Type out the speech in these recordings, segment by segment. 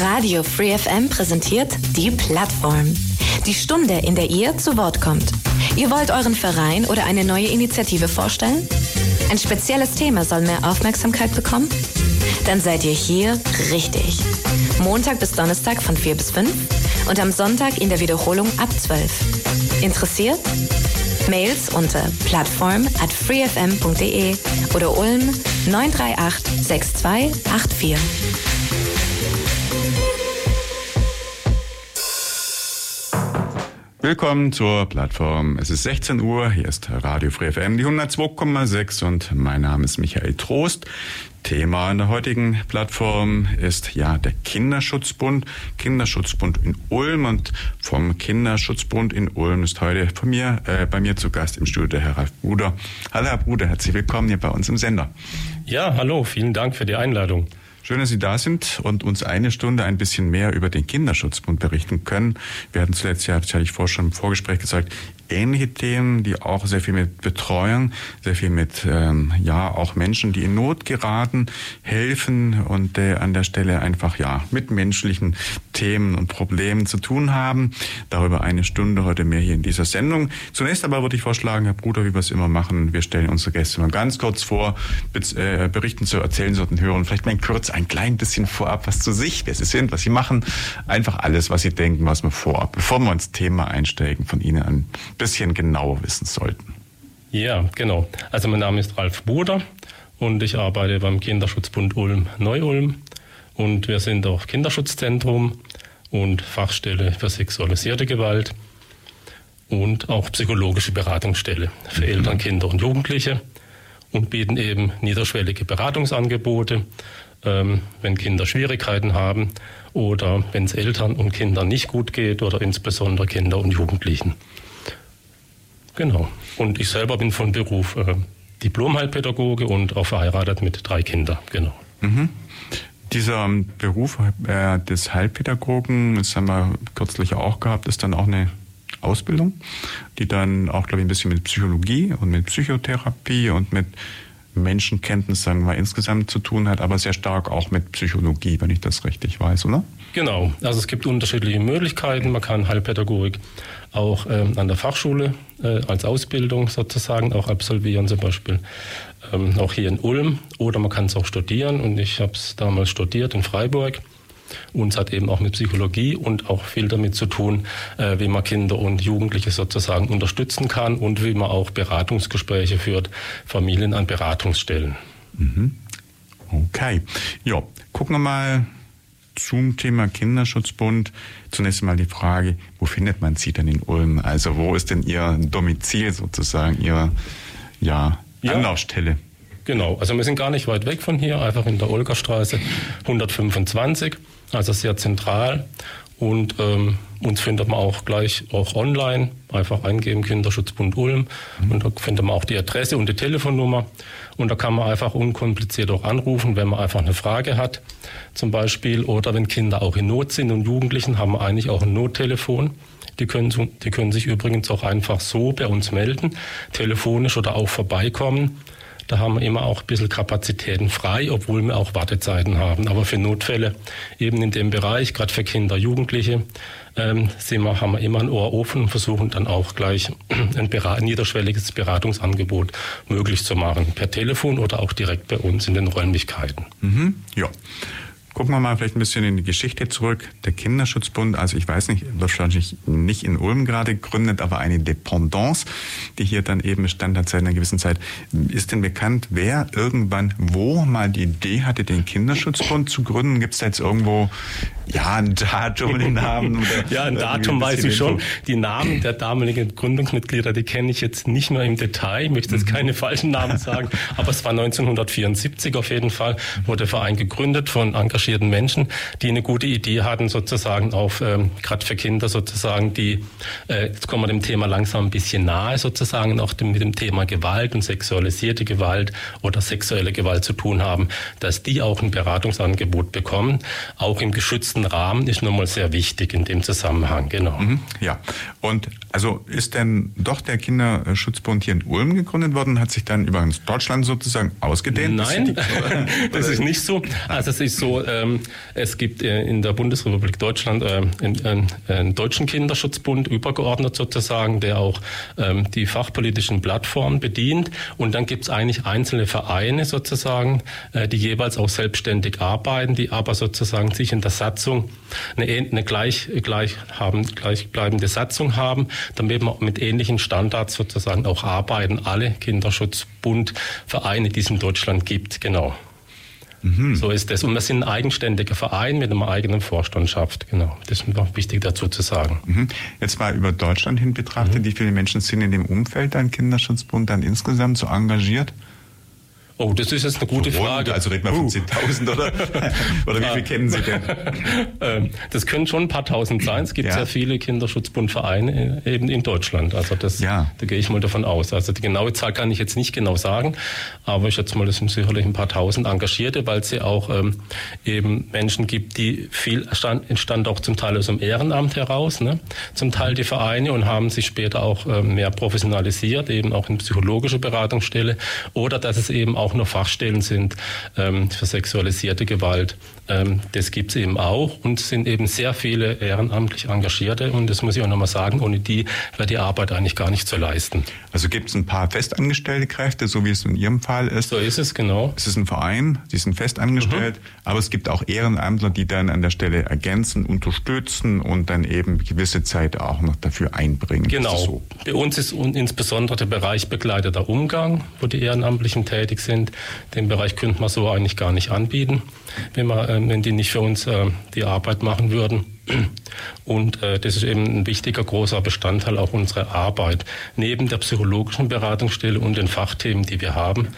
Radio Free FM präsentiert die Plattform. Die Stunde, in der ihr zu Wort kommt. Ihr wollt euren Verein oder eine neue Initiative vorstellen? Ein spezielles Thema soll mehr Aufmerksamkeit bekommen? Dann seid ihr hier richtig. Montag bis Donnerstag von 4 bis 5 und am Sonntag in der Wiederholung ab 12. Interessiert? Mails unter plattform at freefm.de oder Ulm 938 6284. Willkommen zur Plattform. Es ist 16 Uhr, hier ist Radio Free FM, die 102,6 und mein Name ist Michael Trost. Thema in der heutigen Plattform ist ja der Kinderschutzbund, Kinderschutzbund in Ulm und vom Kinderschutzbund in Ulm ist heute von mir, äh, bei mir zu Gast im Studio der Herr Ralf Bruder. Hallo Herr Bruder, herzlich willkommen hier bei uns im Sender. Ja, hallo, vielen Dank für die Einladung. Schön, dass Sie da sind und uns eine Stunde ein bisschen mehr über den Kinderschutzbund berichten können. Wir hatten zuletzt ja, das hatte ich vorher schon im Vorgespräch gesagt, ähnliche Themen, die auch sehr viel mit Betreuung, sehr viel mit ähm, ja auch Menschen, die in Not geraten, helfen und äh, an der Stelle einfach ja mit menschlichen Themen und Problemen zu tun haben. Darüber eine Stunde heute mehr hier in dieser Sendung. Zunächst aber würde ich vorschlagen, Herr Bruder, wie wir es immer machen, wir stellen unsere Gäste mal ganz kurz vor, äh, berichten zu erzählen sollten hören, vielleicht mal kurz ein klein bisschen vorab was zu sich, wer sie sind, was sie machen, einfach alles, was sie denken, was wir vorab, bevor wir ins Thema einsteigen, von Ihnen ein bisschen genauer wissen sollten. Ja, genau. Also mein Name ist Ralf Boder und ich arbeite beim Kinderschutzbund Ulm Neu-Ulm und wir sind auch Kinderschutzzentrum und Fachstelle für sexualisierte Gewalt und auch psychologische Beratungsstelle für mhm. Eltern, Kinder und Jugendliche und bieten eben niederschwellige Beratungsangebote, ähm, wenn Kinder Schwierigkeiten haben oder wenn es Eltern und Kindern nicht gut geht oder insbesondere Kinder und Jugendlichen. Genau. Und ich selber bin von Beruf äh, Diplomheilpädagoge und auch verheiratet mit drei Kindern. Genau. Mhm. Dieser Beruf äh, des Heilpädagogen, das haben wir kürzlich auch gehabt, ist dann auch eine Ausbildung, die dann auch, glaube ich, ein bisschen mit Psychologie und mit Psychotherapie und mit Menschenkenntnis, sagen wir, insgesamt zu tun hat, aber sehr stark auch mit Psychologie, wenn ich das richtig weiß, oder? Genau. Also es gibt unterschiedliche Möglichkeiten. Man kann Heilpädagogik auch ähm, an der Fachschule äh, als Ausbildung sozusagen auch absolvieren, zum Beispiel ähm, auch hier in Ulm. Oder man kann es auch studieren und ich habe es damals studiert in Freiburg. Und es hat eben auch mit Psychologie und auch viel damit zu tun, äh, wie man Kinder und Jugendliche sozusagen unterstützen kann und wie man auch Beratungsgespräche führt, Familien an Beratungsstellen. Mhm. Okay. Ja, gucken wir mal zum Thema Kinderschutzbund. Zunächst einmal die Frage, wo findet man Sie denn in Ulm? Also wo ist denn Ihr Domizil sozusagen, Ihre ja, ja. Anlaufstelle? Genau, also wir sind gar nicht weit weg von hier, einfach in der Olgerstraße 125, also sehr zentral. Und ähm, uns findet man auch gleich auch online, einfach eingeben Kinderschutzbund Ulm mhm. und da findet man auch die Adresse und die Telefonnummer und da kann man einfach unkompliziert auch anrufen, wenn man einfach eine Frage hat zum Beispiel oder wenn Kinder auch in Not sind und Jugendlichen haben wir eigentlich auch ein Nottelefon. Die können, die können sich übrigens auch einfach so bei uns melden, telefonisch oder auch vorbeikommen. Da haben wir immer auch ein bisschen Kapazitäten frei, obwohl wir auch Wartezeiten haben. Aber für Notfälle eben in dem Bereich, gerade für Kinder, Jugendliche, ähm, wir, haben wir immer ein Ohr offen und versuchen dann auch gleich ein, ein niederschwelliges Beratungsangebot möglich zu machen. Per Telefon oder auch direkt bei uns in den Räumlichkeiten. Mhm, ja. Gucken wir mal vielleicht ein bisschen in die Geschichte zurück. Der Kinderschutzbund, also ich weiß nicht, wahrscheinlich nicht in Ulm gerade gegründet, aber eine Dependance, die hier dann eben bestand hat seit einer gewissen Zeit. Ist denn bekannt, wer irgendwann wo mal die Idee hatte, den Kinderschutzbund zu gründen? Gibt es da jetzt irgendwo ja, ein Datum, den Namen? ja, ein Datum weiß ich schon. Die Namen der damaligen Gründungsmitglieder, die kenne ich jetzt nicht mehr im Detail. Ich möchte jetzt mhm. keine falschen Namen sagen, aber es war 1974 auf jeden Fall, wurde der Verein gegründet von engagierten engagierten Menschen, die eine gute Idee hatten, sozusagen auf, ähm, gerade für Kinder sozusagen, die, äh, jetzt kommen wir dem Thema langsam ein bisschen nahe, sozusagen auch dem, mit dem Thema Gewalt und sexualisierte Gewalt oder sexuelle Gewalt zu tun haben, dass die auch ein Beratungsangebot bekommen, auch im geschützten Rahmen, ist nochmal sehr wichtig in dem Zusammenhang, genau. Mhm, ja, und also ist denn doch der Kinderschutzbund hier in Ulm gegründet worden, hat sich dann über Deutschland sozusagen ausgedehnt? Nein, das ist nicht so. Also es ist so, äh, es gibt äh, in der Bundesrepublik Deutschland äh, einen, deutschen Kinderschutzbund übergeordnet sozusagen, der auch ähm, die fachpolitischen Plattformen bedient. Und dann gibt es eigentlich einzelne Vereine sozusagen, äh, die jeweils auch selbstständig arbeiten, die aber sozusagen sich in der Satzung eine, eine gleich, gleich haben, gleichbleibende Satzung haben, damit wir mit ähnlichen Standards sozusagen auch arbeiten. Alle Kinderschutzbundvereine, die es in Deutschland gibt, genau. Mhm. So ist es. Und wir sind ein eigenständiger Verein mit einem eigenen Vorstandschaft. Genau. Das ist noch wichtig dazu zu sagen. Mhm. Jetzt mal über Deutschland hin betrachtet. Mhm. Wie viele Menschen sind in dem Umfeld ein Kinderschutzbund dann insgesamt so engagiert? Oh, das ist jetzt eine gute so Frage. Also reden wir von uh. 10.000 oder, oder wie viel kennen Sie denn? Ähm, das können schon ein paar tausend sein. Es gibt ja. sehr viele Kinderschutzbundvereine äh, eben in Deutschland. Also das, ja. da gehe ich mal davon aus. Also die genaue Zahl kann ich jetzt nicht genau sagen, aber ich schätze mal, das sind sicherlich ein paar tausend Engagierte, weil es ja auch ähm, eben Menschen gibt, die viel stand, entstand auch zum Teil aus dem Ehrenamt heraus, ne? zum Teil die Vereine und haben sich später auch ähm, mehr professionalisiert, eben auch in psychologische Beratungsstelle oder dass es eben auch auch noch Fachstellen sind ähm, für sexualisierte Gewalt. Ähm, das gibt es eben auch und sind eben sehr viele ehrenamtlich Engagierte und das muss ich auch nochmal sagen, ohne die wäre die Arbeit eigentlich gar nicht zu leisten. Also gibt es ein paar festangestellte Kräfte, so wie es in Ihrem Fall ist? So ist es, genau. Es ist ein Verein, die sind festangestellt, mhm. aber es gibt auch Ehrenamtler, die dann an der Stelle ergänzen, unterstützen und dann eben gewisse Zeit auch noch dafür einbringen. Genau. So? Bei uns ist insbesondere der Bereich begleiteter Umgang, wo die Ehrenamtlichen tätig sind. Den Bereich könnte man so eigentlich gar nicht anbieten, wenn man äh, wenn die nicht für uns äh, die Arbeit machen würden. Und äh, das ist eben ein wichtiger, großer Bestandteil auch unserer Arbeit. Neben der psychologischen Beratungsstelle und den Fachthemen, die wir haben,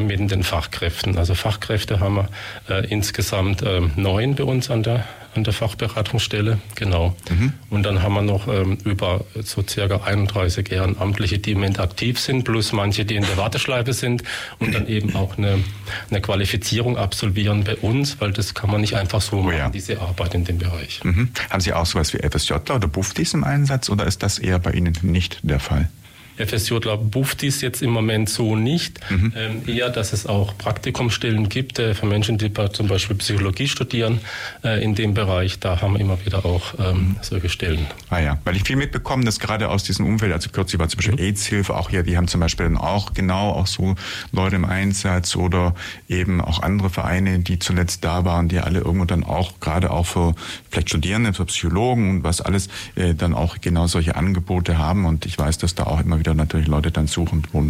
mit den Fachkräften. Also Fachkräfte haben wir insgesamt neun bei uns an der an der Fachberatungsstelle, genau. Mhm. Und dann haben wir noch ähm, über so circa 31 Ehrenamtliche, die im Moment aktiv sind, plus manche, die in der Warteschleife sind und dann eben auch eine, eine Qualifizierung absolvieren bei uns, weil das kann man nicht einfach so machen, oh ja. diese Arbeit in dem Bereich. Mhm. Haben Sie auch sowas wie FSJ oder Buftis im Einsatz oder ist das eher bei Ihnen nicht der Fall? FSJler Buftis jetzt im Moment so nicht. Mhm. Ähm, eher, dass es auch Praktikumsstellen gibt äh, für Menschen, die zum Beispiel Psychologie studieren äh, in dem Bereich. Da haben wir immer wieder auch ähm, solche Stellen. Ah ja, weil ich viel mitbekommen, dass gerade aus diesem Umfeld, also kürzlich war zum Beispiel mhm. AIDS-Hilfe auch hier, die haben zum Beispiel dann auch genau auch so Leute im Einsatz oder eben auch andere Vereine, die zuletzt da waren, die alle irgendwo dann auch gerade auch für vielleicht Studierende, für Psychologen und was alles äh, dann auch genau solche Angebote haben. Und ich weiß, dass da auch immer wieder wieder natürlich Leute dann suchen, wo,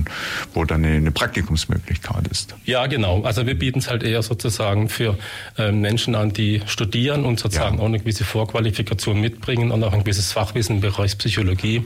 wo dann eine, Praktikumsmöglichkeit ist. Ja, genau. Also wir bieten es halt eher sozusagen für äh, Menschen an, die studieren und sozusagen ja. auch eine gewisse Vorqualifikation mitbringen und auch ein gewisses Fachwissen im Bereich Psychologie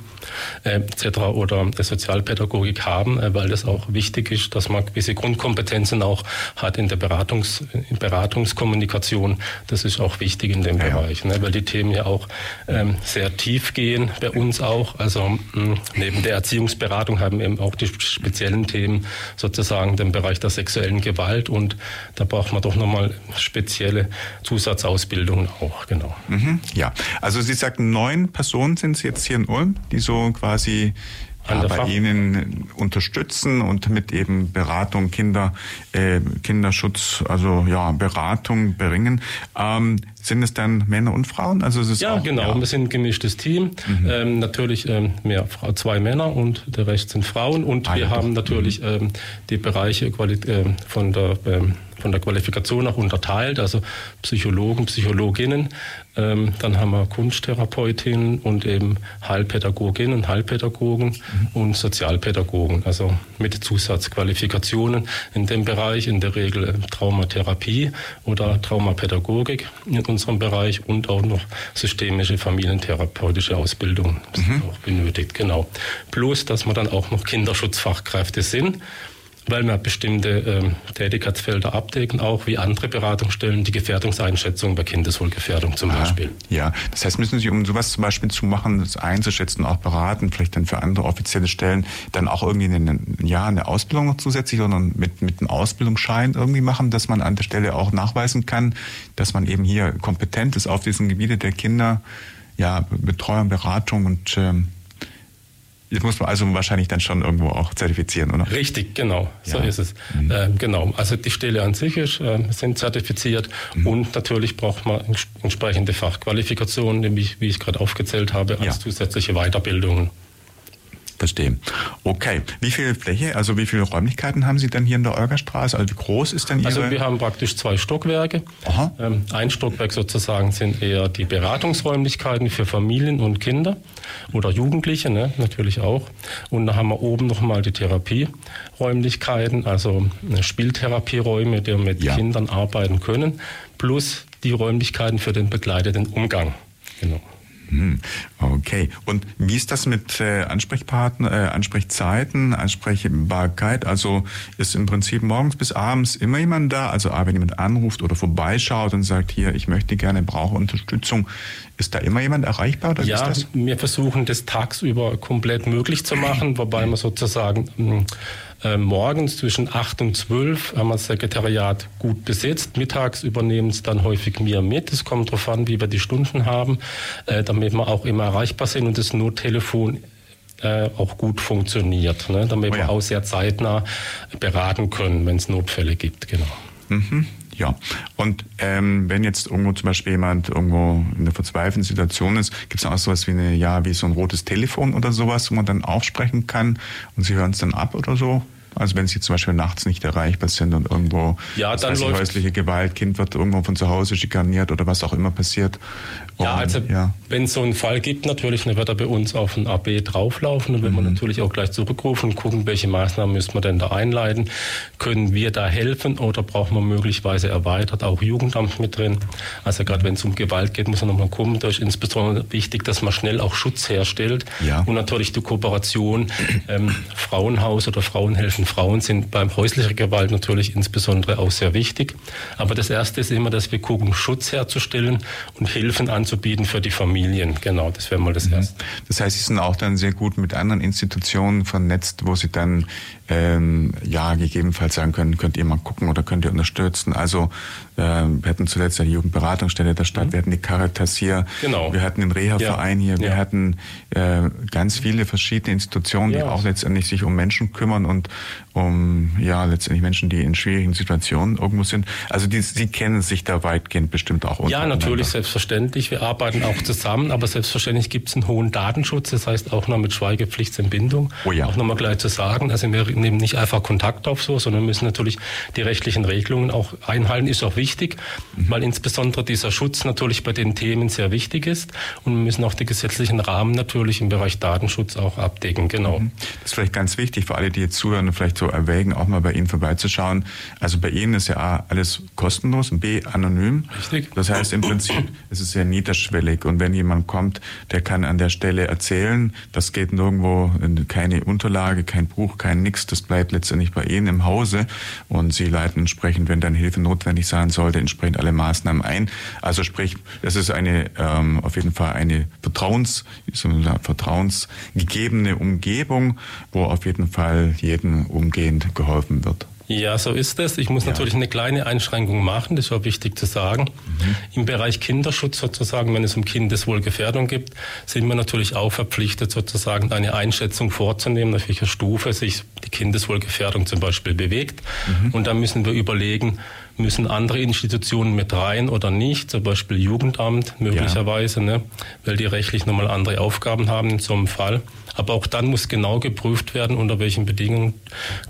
äh, etc. oder der Sozialpädagogik haben, äh, weil das auch wichtig ist, dass man gewisse Grundkompetenzen auch hat in der Beratungs, in Beratungskommunikation. Das ist auch wichtig in dem ja, Bereich, ne? weil die Themen ja auch ähm, sehr tief gehen bei uns auch. Also mh, neben der Erziehung Erziehungsberatung haben eben auch die speziellen Themen, sozusagen den Bereich der sexuellen Gewalt und da braucht man doch nochmal spezielle Zusatzausbildungen auch, genau. Mhm, ja, also Sie sagten, neun Personen sind es jetzt hier in Ulm, die so quasi ja, bei Ihnen unterstützen und mit eben Beratung, Kinder, äh, Kinderschutz, also ja, Beratung bringen. Ähm, sind es dann Männer und Frauen? Also es ist ja, auch, genau. Ja. Wir sind ein gemischtes Team. Mhm. Ähm, natürlich ähm, mehr zwei Männer und der Rest sind Frauen. Und ah, wir ja, haben doch. natürlich mhm. ähm, die Bereiche äh, von der ähm, von der Qualifikation auch unterteilt, also Psychologen, Psychologinnen. Ähm, dann haben wir Kunsttherapeutinnen und eben Heilpädagoginnen, Heilpädagogen mhm. und Sozialpädagogen, also mit Zusatzqualifikationen in dem Bereich, in der Regel äh, Traumatherapie oder Traumapädagogik in unserem Bereich und auch noch systemische familientherapeutische Ausbildung mhm. auch benötigt, genau. Plus, dass wir dann auch noch Kinderschutzfachkräfte sind weil wir bestimmte äh, Tätigkeitsfelder abdecken, auch wie andere Beratungsstellen, die Gefährdungseinschätzung bei Kindeswohlgefährdung zum Aha, Beispiel. Ja, das heißt, müssen Sie, um sowas zum Beispiel zu machen, das einzuschätzen, auch beraten, vielleicht dann für andere offizielle Stellen, dann auch irgendwie eine, ja, eine Ausbildung noch zusätzlich, sondern mit, mit einem Ausbildungsschein irgendwie machen, dass man an der Stelle auch nachweisen kann, dass man eben hier kompetent ist auf diesen Gebiete der Kinder, ja, Betreuung, Beratung und ähm, Das muss man also wahrscheinlich dann schon irgendwo auch zertifizieren, oder? Richtig, genau. So ist es. Mhm. Äh, genau. Also die Stelle an sich ist, äh, sind zertifiziert mhm. und natürlich braucht man entsprechende Fachqualifikationen, wie, wie ich gerade aufgezählt habe, als ja. zusätzliche Weiterbildungen. Verstehe. Okay. Wie viel Fläche, also wie viele Räumlichkeiten haben Sie denn hier in der Olgerstraße? Also wie groß ist denn Ihre? Also wir haben praktisch zwei Stockwerke. Aha. Ähm, ein Stockwerk sozusagen sind eher die Beratungsräumlichkeiten für Familien und Kinder oder Jugendliche, ne, natürlich auch. Und da haben wir oben nochmal die Therapieräumlichkeiten, also äh, Spieltherapieräume, die mit ja. Kindern arbeiten können, plus die Räumlichkeiten für den begleiteten Umgang. Genau. Hm, okay. Und wie ist das mit äh, Ansprechpartner, äh, Ansprechzeiten, Ansprechbarkeit? Also ist im Prinzip morgens bis abends immer jemand da? Also wenn jemand anruft oder vorbeischaut und sagt, hier, ich möchte gerne, brauche Unterstützung, ist da immer jemand erreichbar? Oder ja, wir versuchen das tagsüber komplett möglich zu machen, wobei man sozusagen hm, äh, morgens zwischen 8 und 12 haben wir das Sekretariat gut besetzt. Mittags übernehmen es dann häufig mir mit. Es kommt darauf an, wie wir die Stunden haben, äh, damit wir auch immer erreichbar sind und das Nottelefon äh, auch gut funktioniert, ne? damit oh ja. wir auch sehr zeitnah beraten können, wenn es Notfälle gibt. Genau. Mhm. Ja, und ähm, wenn jetzt irgendwo zum Beispiel jemand irgendwo in einer verzweifelten Situation ist, gibt es auch sowas wie eine, ja, wie so ein rotes Telefon oder sowas, wo man dann aufsprechen kann und sie hören es dann ab oder so? Also wenn sie zum Beispiel nachts nicht erreichbar sind und irgendwo ja, dann läuft häusliche Gewalt, Kind wird irgendwo von zu Hause schikaniert oder was auch immer passiert. Und, ja, also ja. wenn es so einen Fall gibt, natürlich, dann wird er bei uns auf ein AB drauflaufen und wenn mhm. wir natürlich auch gleich zurückrufen und gucken, welche Maßnahmen müssen wir denn da einleiten. Können wir da helfen oder brauchen wir möglicherweise erweitert auch Jugendamt mit drin? Also gerade wenn es um Gewalt geht, muss man nochmal gucken. Da ist insbesondere wichtig, dass man schnell auch Schutz herstellt ja. und natürlich die Kooperation ähm, Frauenhaus oder Frauenhelfen betroffenen Frauen sind beim häuslicher Gewalt natürlich insbesondere auch sehr wichtig. Aber das Erste ist immer, dass wir gucken, Schutz herzustellen und Hilfen anzubieten für die Familien. Genau, das wäre mal das mhm. Erste. Das heißt, Sie sind auch dann sehr gut mit anderen Institutionen vernetzt, wo Sie dann ähm, ja gegebenenfalls sagen können, könnt ihr mal gucken oder könnt ihr unterstützen. Also äh, wir hatten zuletzt die Jugendberatungsstelle der Stadt, mhm. wir hatten die Caritas hier, genau. wir hatten den Reha-Verein ja. hier, wir ja. hatten äh, ganz viele verschiedene Institutionen, die ja. auch letztendlich sich um Menschen kümmern und um ja letztendlich Menschen, die in schwierigen Situationen irgendwo sind. Also die, sie kennen sich da weitgehend bestimmt auch Ja, natürlich, selbstverständlich. Wir arbeiten auch zusammen, aber selbstverständlich gibt es einen hohen Datenschutz, das heißt auch noch mit Schweigepflichtsentbindung. Oh ja. Auch nochmal gleich zu sagen, also wir nehmen nicht einfach Kontakt auf so, sondern müssen natürlich die rechtlichen Regelungen auch einhalten, ist auch wichtig, mhm. weil insbesondere dieser Schutz natürlich bei den Themen sehr wichtig ist und wir müssen auch die gesetzlichen Rahmen natürlich im Bereich Datenschutz auch abdecken, genau. Mhm. Das ist vielleicht ganz wichtig für alle, die jetzt zuhören und vielleicht so erwägen, auch mal bei Ihnen vorbeizuschauen. Also bei Ihnen ist ja A, alles kostenlos und B, anonym. Richtig. Das heißt im Prinzip, es ist sehr niederschwellig und wenn jemand kommt, der kann an der Stelle erzählen, das geht nirgendwo, keine Unterlage, kein Buch, kein Nix, das bleibt letztendlich bei Ihnen im Hause und Sie leiten entsprechend, wenn dann Hilfe notwendig sein sollte, entsprechend alle Maßnahmen ein. Also sprich, das ist eine ähm, auf jeden Fall eine Vertrauens, vertrauensgegebene Umgebung, wo auf jeden Fall jeden umgehend geholfen wird. Ja, so ist es. Ich muss ja. natürlich eine kleine Einschränkung machen, das auch wichtig zu sagen. Mhm. Im Bereich Kinderschutz sozusagen, wenn es um Kindeswohlgefährdung geht, sind wir natürlich auch verpflichtet, sozusagen eine Einschätzung vorzunehmen, auf welcher Stufe sich die Kindeswohlgefährdung zum Beispiel bewegt. Mhm. Und dann müssen wir überlegen, müssen andere Institutionen mit rein oder nicht, zum Beispiel Jugendamt möglicherweise, ja. ne, weil die rechtlich nochmal andere Aufgaben haben in so einem Fall. Aber auch dann muss genau geprüft werden, unter welchen Bedingungen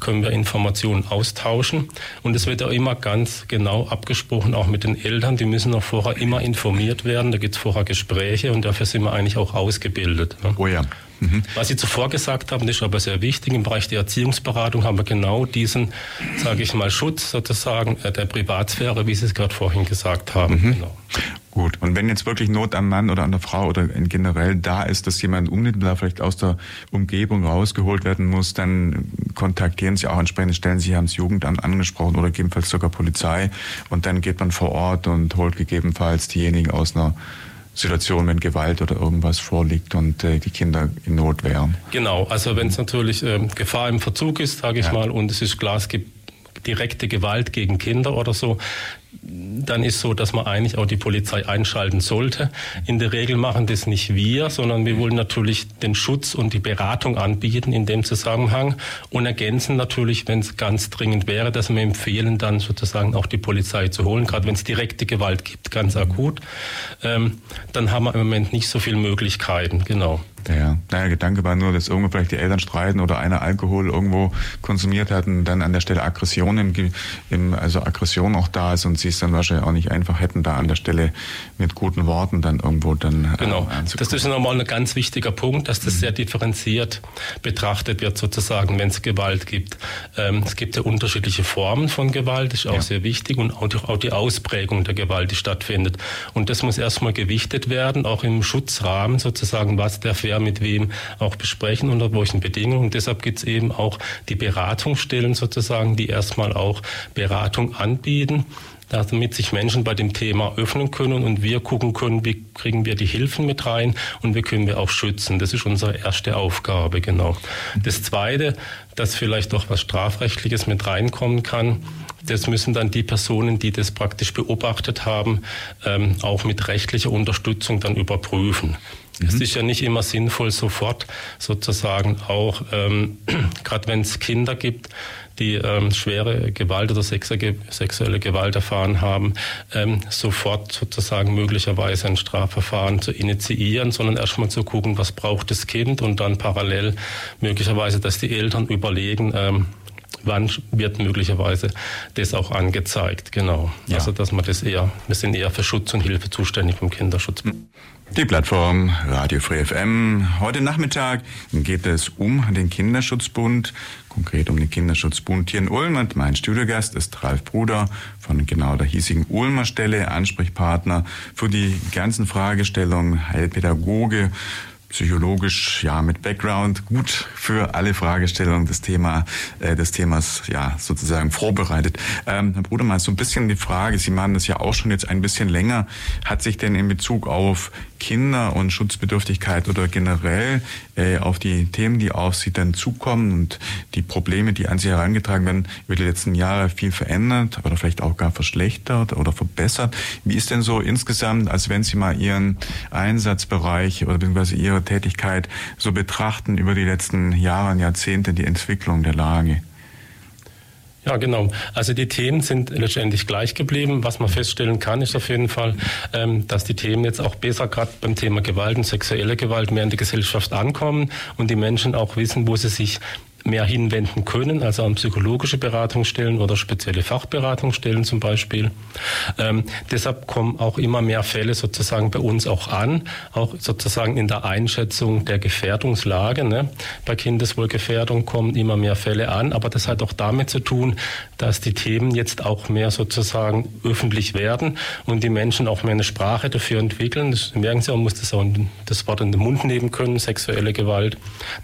können wir Informationen austauschen. Und es wird auch immer ganz genau abgesprochen, auch mit den Eltern. Die müssen auch vorher immer informiert werden. Da gibt es vorher Gespräche und dafür sind wir eigentlich auch ausgebildet. Ne? Oh ja. Mhm. Was Sie zuvor gesagt haben, ist aber sehr wichtig. Im Bereich der Erziehungsberatung haben wir genau diesen, sage ich mal, Schutz sozusagen äh, der Privatsphäre, wie Sie es gerade vorhin gesagt haben. Mhm. Genau. Gut, und wenn jetzt wirklich Not am Mann oder an der Frau oder generell da ist, dass jemand unmittelbar vielleicht aus der Umgebung rausgeholt werden muss, dann kontaktieren Sie auch entsprechende Stellen. Sie haben das Jugendamt angesprochen oder gegebenenfalls sogar Polizei. Und dann geht man vor Ort und holt gegebenenfalls diejenigen aus einer Situation, wenn Gewalt oder irgendwas vorliegt und äh, die Kinder in Not wären. Genau, also wenn es natürlich äh, Gefahr im Verzug ist, sage ich ja. mal, und es ist klar, es gibt direkte Gewalt gegen Kinder oder so, dann ist so, dass man eigentlich auch die Polizei einschalten sollte. In der Regel machen das nicht wir, sondern wir wollen natürlich den Schutz und die Beratung anbieten in dem Zusammenhang und ergänzen natürlich, wenn es ganz dringend wäre, dass wir empfehlen, dann sozusagen auch die Polizei zu holen, gerade wenn es direkte Gewalt gibt, ganz akut. Ähm, dann haben wir im Moment nicht so viele Möglichkeiten, genau. Ja, naja, Gedanke war nur, dass irgendwo vielleicht die Eltern streiten oder einer Alkohol irgendwo konsumiert hat und dann an der Stelle Aggression, im, im, also Aggression auch da ist und sie es dann wahrscheinlich auch nicht einfach hätten, da an der Stelle mit guten Worten dann irgendwo dann äh, Genau, äh, das ist nochmal ein ganz wichtiger Punkt, dass das mhm. sehr differenziert betrachtet wird sozusagen, wenn es Gewalt gibt. Ähm, es gibt ja unterschiedliche Formen von Gewalt, das ist auch ja. sehr wichtig und auch die, auch die Ausprägung der Gewalt, die stattfindet. Und das muss erstmal gewichtet werden, auch im Schutzrahmen sozusagen, was der wer mit wem auch besprechen, unter welchen Bedingungen. Und deshalb gibt es eben auch die Beratungsstellen sozusagen, die erstmal auch Beratung anbieten damit sich Menschen bei dem Thema öffnen können und wir gucken können, wie kriegen wir die Hilfen mit rein und wie können wir auch schützen. Das ist unsere erste Aufgabe, genau. Das Zweite, dass vielleicht auch was Strafrechtliches mit reinkommen kann, das müssen dann die Personen, die das praktisch beobachtet haben, ähm, auch mit rechtlicher Unterstützung dann überprüfen. Mhm. Es ist ja nicht immer sinnvoll, sofort sozusagen auch, ähm, gerade wenn es Kinder gibt, die ähm, schwere Gewalt oder sexuelle Gewalt erfahren haben, ähm, sofort sozusagen möglicherweise ein Strafverfahren zu initiieren, sondern erstmal zu gucken, was braucht das Kind und dann parallel möglicherweise, dass die Eltern überlegen, ähm, wann wird möglicherweise das auch angezeigt. Genau. Ja. Also dass man das eher, wir sind eher für Schutz und Hilfe zuständig vom Kinderschutz. Die Plattform Radio Free FM. Heute Nachmittag geht es um den Kinderschutzbund, konkret um den Kinderschutzbund hier in Ulm. Und mein Studiogast ist Ralf Bruder von genau der hiesigen Ulmer Stelle, Ansprechpartner für die ganzen Fragestellungen, Heilpädagoge, psychologisch ja mit Background gut für alle Fragestellungen des Thema äh, des Themas ja sozusagen vorbereitet. Ähm, Herr Bruder, mal so ein bisschen die Frage: Sie machen das ja auch schon jetzt ein bisschen länger. Hat sich denn in Bezug auf Kinder und Schutzbedürftigkeit oder generell äh, auf die Themen, die auf Sie dann zukommen und die Probleme, die an Sie herangetragen werden, über die letzten Jahre viel verändert oder vielleicht auch gar verschlechtert oder verbessert? Wie ist denn so insgesamt, als wenn Sie mal Ihren Einsatzbereich oder beziehungsweise Ihre Tätigkeit so betrachten über die letzten Jahre und Jahrzehnte die Entwicklung der Lage? Ja, genau. Also die Themen sind letztendlich gleich geblieben. Was man feststellen kann, ist auf jeden Fall, ähm, dass die Themen jetzt auch besser gerade beim Thema Gewalt und sexuelle Gewalt mehr in der Gesellschaft ankommen und die Menschen auch wissen, wo sie sich mehr hinwenden können, also an psychologische Beratungsstellen oder spezielle Fachberatungsstellen zum Beispiel. Ähm, deshalb kommen auch immer mehr Fälle sozusagen bei uns auch an, auch sozusagen in der Einschätzung der Gefährdungslage. Ne? Bei Kindeswohlgefährdung kommen immer mehr Fälle an, aber das hat auch damit zu tun, dass die Themen jetzt auch mehr sozusagen öffentlich werden und die Menschen auch mehr eine Sprache dafür entwickeln. Das merken Sie, man muss das auch das Wort in den Mund nehmen können, sexuelle Gewalt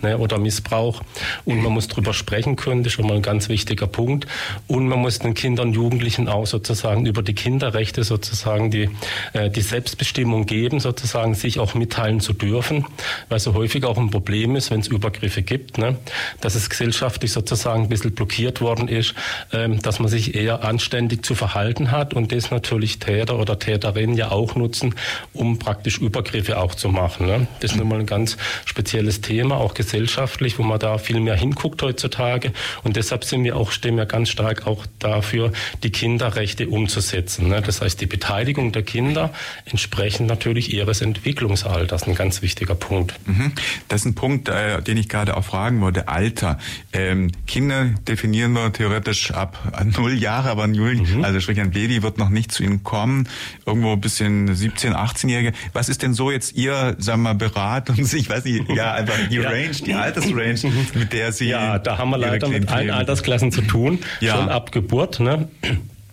ne, oder Missbrauch. Und man muss drüber sprechen können, das ist schon mal ein ganz wichtiger Punkt. Und man muss den Kindern und Jugendlichen auch sozusagen über die Kinderrechte sozusagen die, äh, die Selbstbestimmung geben, sozusagen sich auch mitteilen zu dürfen, weil so häufig auch ein Problem ist, wenn es Übergriffe gibt, ne, dass es gesellschaftlich sozusagen ein bisschen blockiert worden ist, ähm, dass man sich eher anständig zu verhalten hat und das natürlich Täter oder Täterinnen ja auch nutzen, um praktisch Übergriffe auch zu machen. Ne. Das ist nun mal ein ganz spezielles Thema, auch gesellschaftlich, wo man da viel mehr hinguckt guckt heutzutage. Und deshalb sind wir auch, stehen wir ganz stark auch dafür, die Kinderrechte umzusetzen. Ne? Das heißt, die Beteiligung der Kinder entsprechend natürlich ihres Entwicklungsalters. Ein ganz wichtiger Punkt. Mhm. Das ist ein Punkt, äh, den ich gerade auch fragen wollte. Alter. Ähm, Kinder definieren wir theoretisch ab null Jahre, aber null, mhm. also sprich ein Baby wird noch nicht zu ihnen kommen. Irgendwo ein bisschen 17, 18-Jährige. Was ist denn so jetzt Ihr, sagen wir mal, Beratung, ich weiß nicht, ja, einfach die ja. Range, die Altersrange, mit der Sie ja, da haben wir leider mit allen Altersklassen zu tun, ja. schon ab Geburt. Ne?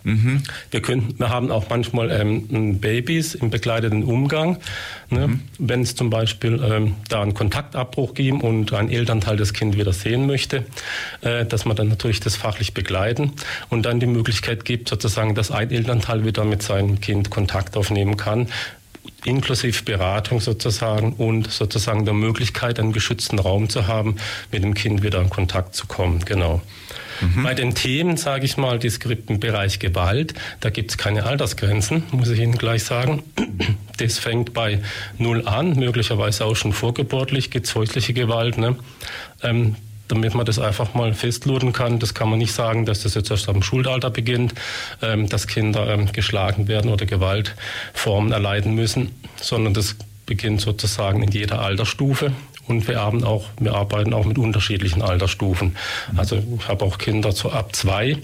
Mhm. Wir, können, wir haben auch manchmal ähm, Babys im begleiteten Umgang. Ne? Mhm. Wenn es zum Beispiel ähm, da einen Kontaktabbruch gibt und ein Elternteil das Kind wieder sehen möchte, äh, dass man dann natürlich das fachlich begleiten und dann die Möglichkeit gibt, sozusagen, dass ein Elternteil wieder mit seinem Kind Kontakt aufnehmen kann inklusive Beratung sozusagen und sozusagen der Möglichkeit, einen geschützten Raum zu haben, mit dem Kind wieder in Kontakt zu kommen. Genau. Mhm. Bei den Themen, sage ich mal, die im Bereich Gewalt, da gibt es keine Altersgrenzen, muss ich Ihnen gleich sagen. Das fängt bei null an, möglicherweise auch schon vorgeburtlich, gibt es häusliche Gewalt. Ne? Ähm, damit man das einfach mal festluden kann. Das kann man nicht sagen, dass das jetzt erst am Schulalter beginnt, ähm, dass Kinder ähm, geschlagen werden oder Gewaltformen erleiden müssen, sondern das beginnt sozusagen in jeder Altersstufe. Und wir arbeiten auch, wir arbeiten auch mit unterschiedlichen Altersstufen. Also ich habe auch Kinder so ab zwei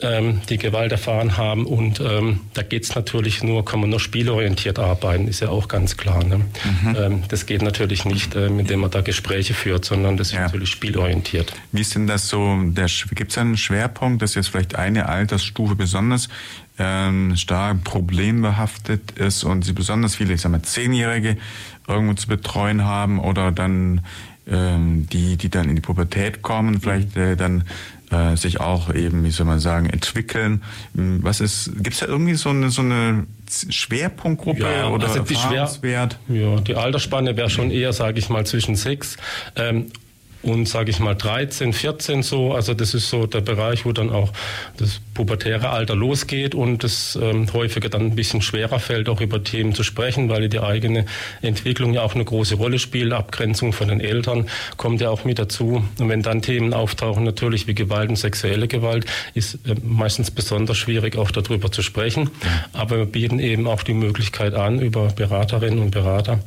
ähm, die Gewalt erfahren haben. Und ähm, da geht es natürlich nur, kann man nur spielorientiert arbeiten, ist ja auch ganz klar. Ne? Mhm. Ähm, das geht natürlich nicht, äh, indem man da Gespräche führt, sondern das ja. ist natürlich spielorientiert. Wie ist denn das so, gibt es einen Schwerpunkt, dass jetzt vielleicht eine Altersstufe besonders ähm, stark problembehaftet ist und sie besonders viele, ich sag mal, Zehnjährige irgendwo zu betreuen haben oder dann ähm, die, die dann in die Pubertät kommen, vielleicht äh, dann äh, sich auch eben, wie soll man sagen, entwickeln. Hm, was ist, gibt es da irgendwie so eine, so eine Schwerpunktgruppe ja, oder also die Schwer, Ja, die Altersspanne wäre schon eher, sage ich mal, zwischen sechs ähm, und sage ich mal 13, 14 so. Also das ist so der Bereich, wo dann auch das pubertäre Alter losgeht und es ähm, häufiger dann ein bisschen schwerer fällt, auch über Themen zu sprechen, weil die eigene Entwicklung ja auch eine große Rolle spielt. Abgrenzung von den Eltern kommt ja auch mit dazu. Und wenn dann Themen auftauchen, natürlich wie Gewalt und sexuelle Gewalt, ist äh, meistens besonders schwierig, auch darüber zu sprechen. Aber wir bieten eben auch die Möglichkeit an, über Beraterinnen und Berater,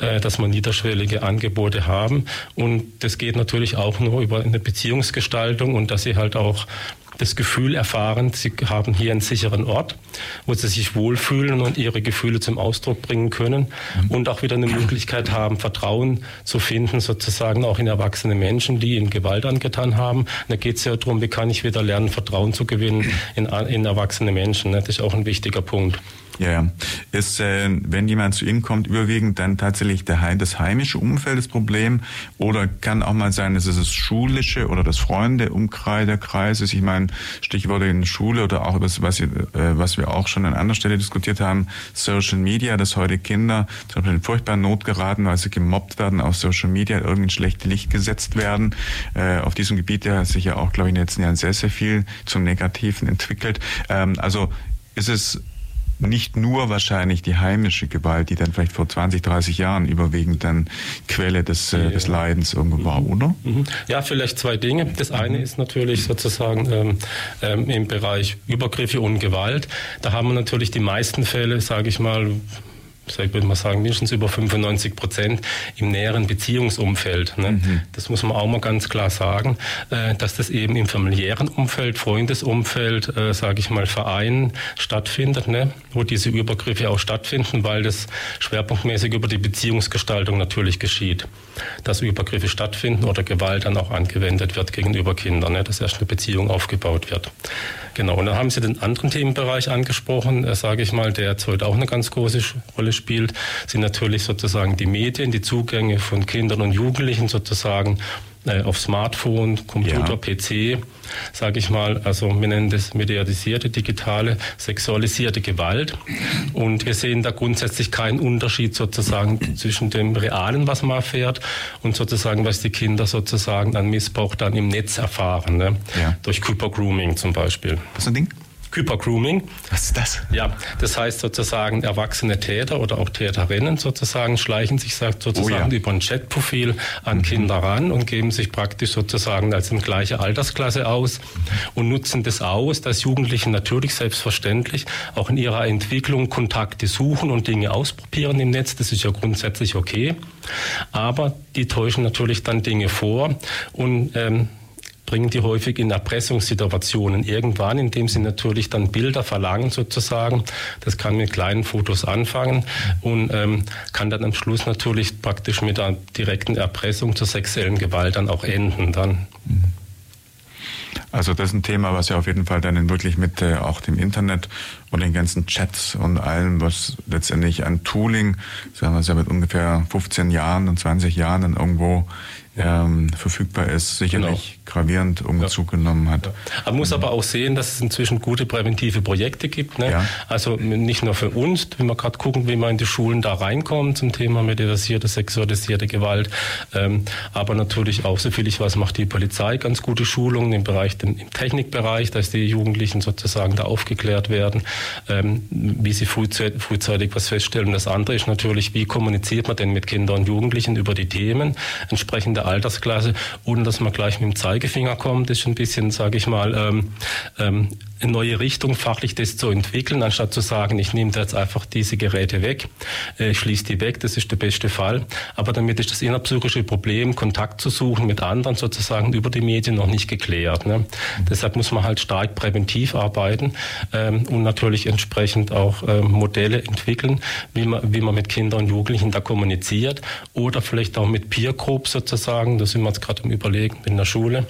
äh, dass man niederschwellige Angebote haben. Und das geht natürlich auch nur über eine Beziehungsgestaltung und dass sie halt auch das Gefühl erfahren, sie haben hier einen sicheren Ort, wo sie sich wohlfühlen und ihre Gefühle zum Ausdruck bringen können mhm. und auch wieder eine Möglichkeit haben, Vertrauen zu finden, sozusagen auch in erwachsene Menschen, die ihnen Gewalt angetan haben. Da geht es ja darum, wie kann ich wieder lernen, Vertrauen zu gewinnen in, in erwachsene Menschen. Das ist auch ein wichtiger Punkt. Ja, ja. Ist, äh, wenn jemand zu Ihnen kommt, überwiegend dann tatsächlich der, das heimische Umfeld das Problem? Oder kann auch mal sein, dass es das schulische oder das Freunde-Umkreis ist? Ich meine, Stichworte in Schule oder auch das, was, äh, was wir auch schon an anderer Stelle diskutiert haben, Social Media, dass heute Kinder zum Beispiel in furchtbaren Not geraten, weil sie gemobbt werden auf Social Media, irgendwie in schlechte Licht gesetzt werden. Äh, auf diesem Gebiet ja, hat sich ja auch, glaube ich, in den letzten Jahren sehr, sehr viel zum Negativen entwickelt. Ähm, also ist es nicht nur wahrscheinlich die heimische Gewalt, die dann vielleicht vor 20, 30 Jahren überwiegend dann Quelle des, äh, des Leidens irgendwo war, mhm. oder? Mhm. Ja, vielleicht zwei Dinge. Das eine ist natürlich sozusagen ähm, ähm, im Bereich Übergriffe und Gewalt. Da haben wir natürlich die meisten Fälle, sage ich mal, ich würde mal sagen, mindestens über 95 Prozent im näheren Beziehungsumfeld. Ne? Mhm. Das muss man auch mal ganz klar sagen, äh, dass das eben im familiären Umfeld, Freundesumfeld, äh, sage ich mal, Vereinen stattfindet, ne? wo diese Übergriffe auch stattfinden, weil das schwerpunktmäßig über die Beziehungsgestaltung natürlich geschieht. Dass Übergriffe stattfinden oder Gewalt dann auch angewendet wird gegenüber Kindern, ne? dass erst eine Beziehung aufgebaut wird. Genau, und dann haben Sie den anderen Themenbereich angesprochen, äh, sage ich mal, der jetzt heute auch eine ganz große Rolle spielt, sind natürlich sozusagen die Medien, die Zugänge von Kindern und Jugendlichen sozusagen äh, auf Smartphone, Computer, ja. PC, sage ich mal. Also wir nennen das mediatisierte, digitale, sexualisierte Gewalt. Und wir sehen da grundsätzlich keinen Unterschied sozusagen zwischen dem Realen, was man erfährt, und sozusagen, was die Kinder sozusagen an Missbrauch dann im Netz erfahren. Ne? Ja. Durch Cooper Grooming zum Beispiel. Was ist ein Ding? Hypergrooming. Was ist das? Ja, das heißt sozusagen erwachsene Täter oder auch Täterinnen sozusagen schleichen sich sozusagen oh ja. über ein Chatprofil an mhm. Kinder ran und geben sich praktisch sozusagen als in gleiche Altersklasse aus und nutzen das aus, dass Jugendliche natürlich selbstverständlich auch in ihrer Entwicklung Kontakte suchen und Dinge ausprobieren im Netz. Das ist ja grundsätzlich okay. Aber die täuschen natürlich dann Dinge vor und ähm, bringen die häufig in Erpressungssituationen irgendwann, indem sie natürlich dann Bilder verlangen sozusagen. Das kann mit kleinen Fotos anfangen und ähm, kann dann am Schluss natürlich praktisch mit einer direkten Erpressung zur sexuellen Gewalt dann auch enden. Dann. Also das ist ein Thema, was ja auf jeden Fall dann wirklich mit äh, auch dem Internet und den ganzen Chats und allem, was letztendlich an Tooling, sagen wir es ja mit ungefähr 15 Jahren und 20 Jahren dann irgendwo ähm, verfügbar ist, sicherlich genau. Gravierend Umzug ja. genommen hat. Ja. Man muss aber auch sehen, dass es inzwischen gute präventive Projekte gibt. Ne? Ja. Also nicht nur für uns, wenn wir gerade gucken, wie man in die Schulen da reinkommt zum Thema medialisierte, sexualisierte Gewalt, ähm, aber natürlich auch, so viel ich weiß, macht die Polizei ganz gute Schulungen im Bereich, im Technikbereich, dass die Jugendlichen sozusagen da aufgeklärt werden, ähm, wie sie frühzeitig, frühzeitig was feststellen. Und das andere ist natürlich, wie kommuniziert man denn mit Kindern und Jugendlichen über die Themen entsprechend der Altersklasse, ohne dass man gleich mit dem Zeigefinger kommt, ist ein bisschen, sage ich mal, ähm, ähm, eine neue Richtung fachlich das zu entwickeln, anstatt zu sagen, ich nehme da jetzt einfach diese Geräte weg, äh, ich schließe die weg, das ist der beste Fall. Aber damit ist das innerpsychische Problem, Kontakt zu suchen mit anderen sozusagen über die Medien noch nicht geklärt. Ne? Deshalb muss man halt stark präventiv arbeiten ähm, und natürlich entsprechend auch ähm, Modelle entwickeln, wie man, wie man mit Kindern und Jugendlichen da kommuniziert oder vielleicht auch mit Peer Groups sozusagen, da sind wir jetzt gerade im Überlegen in der Schule,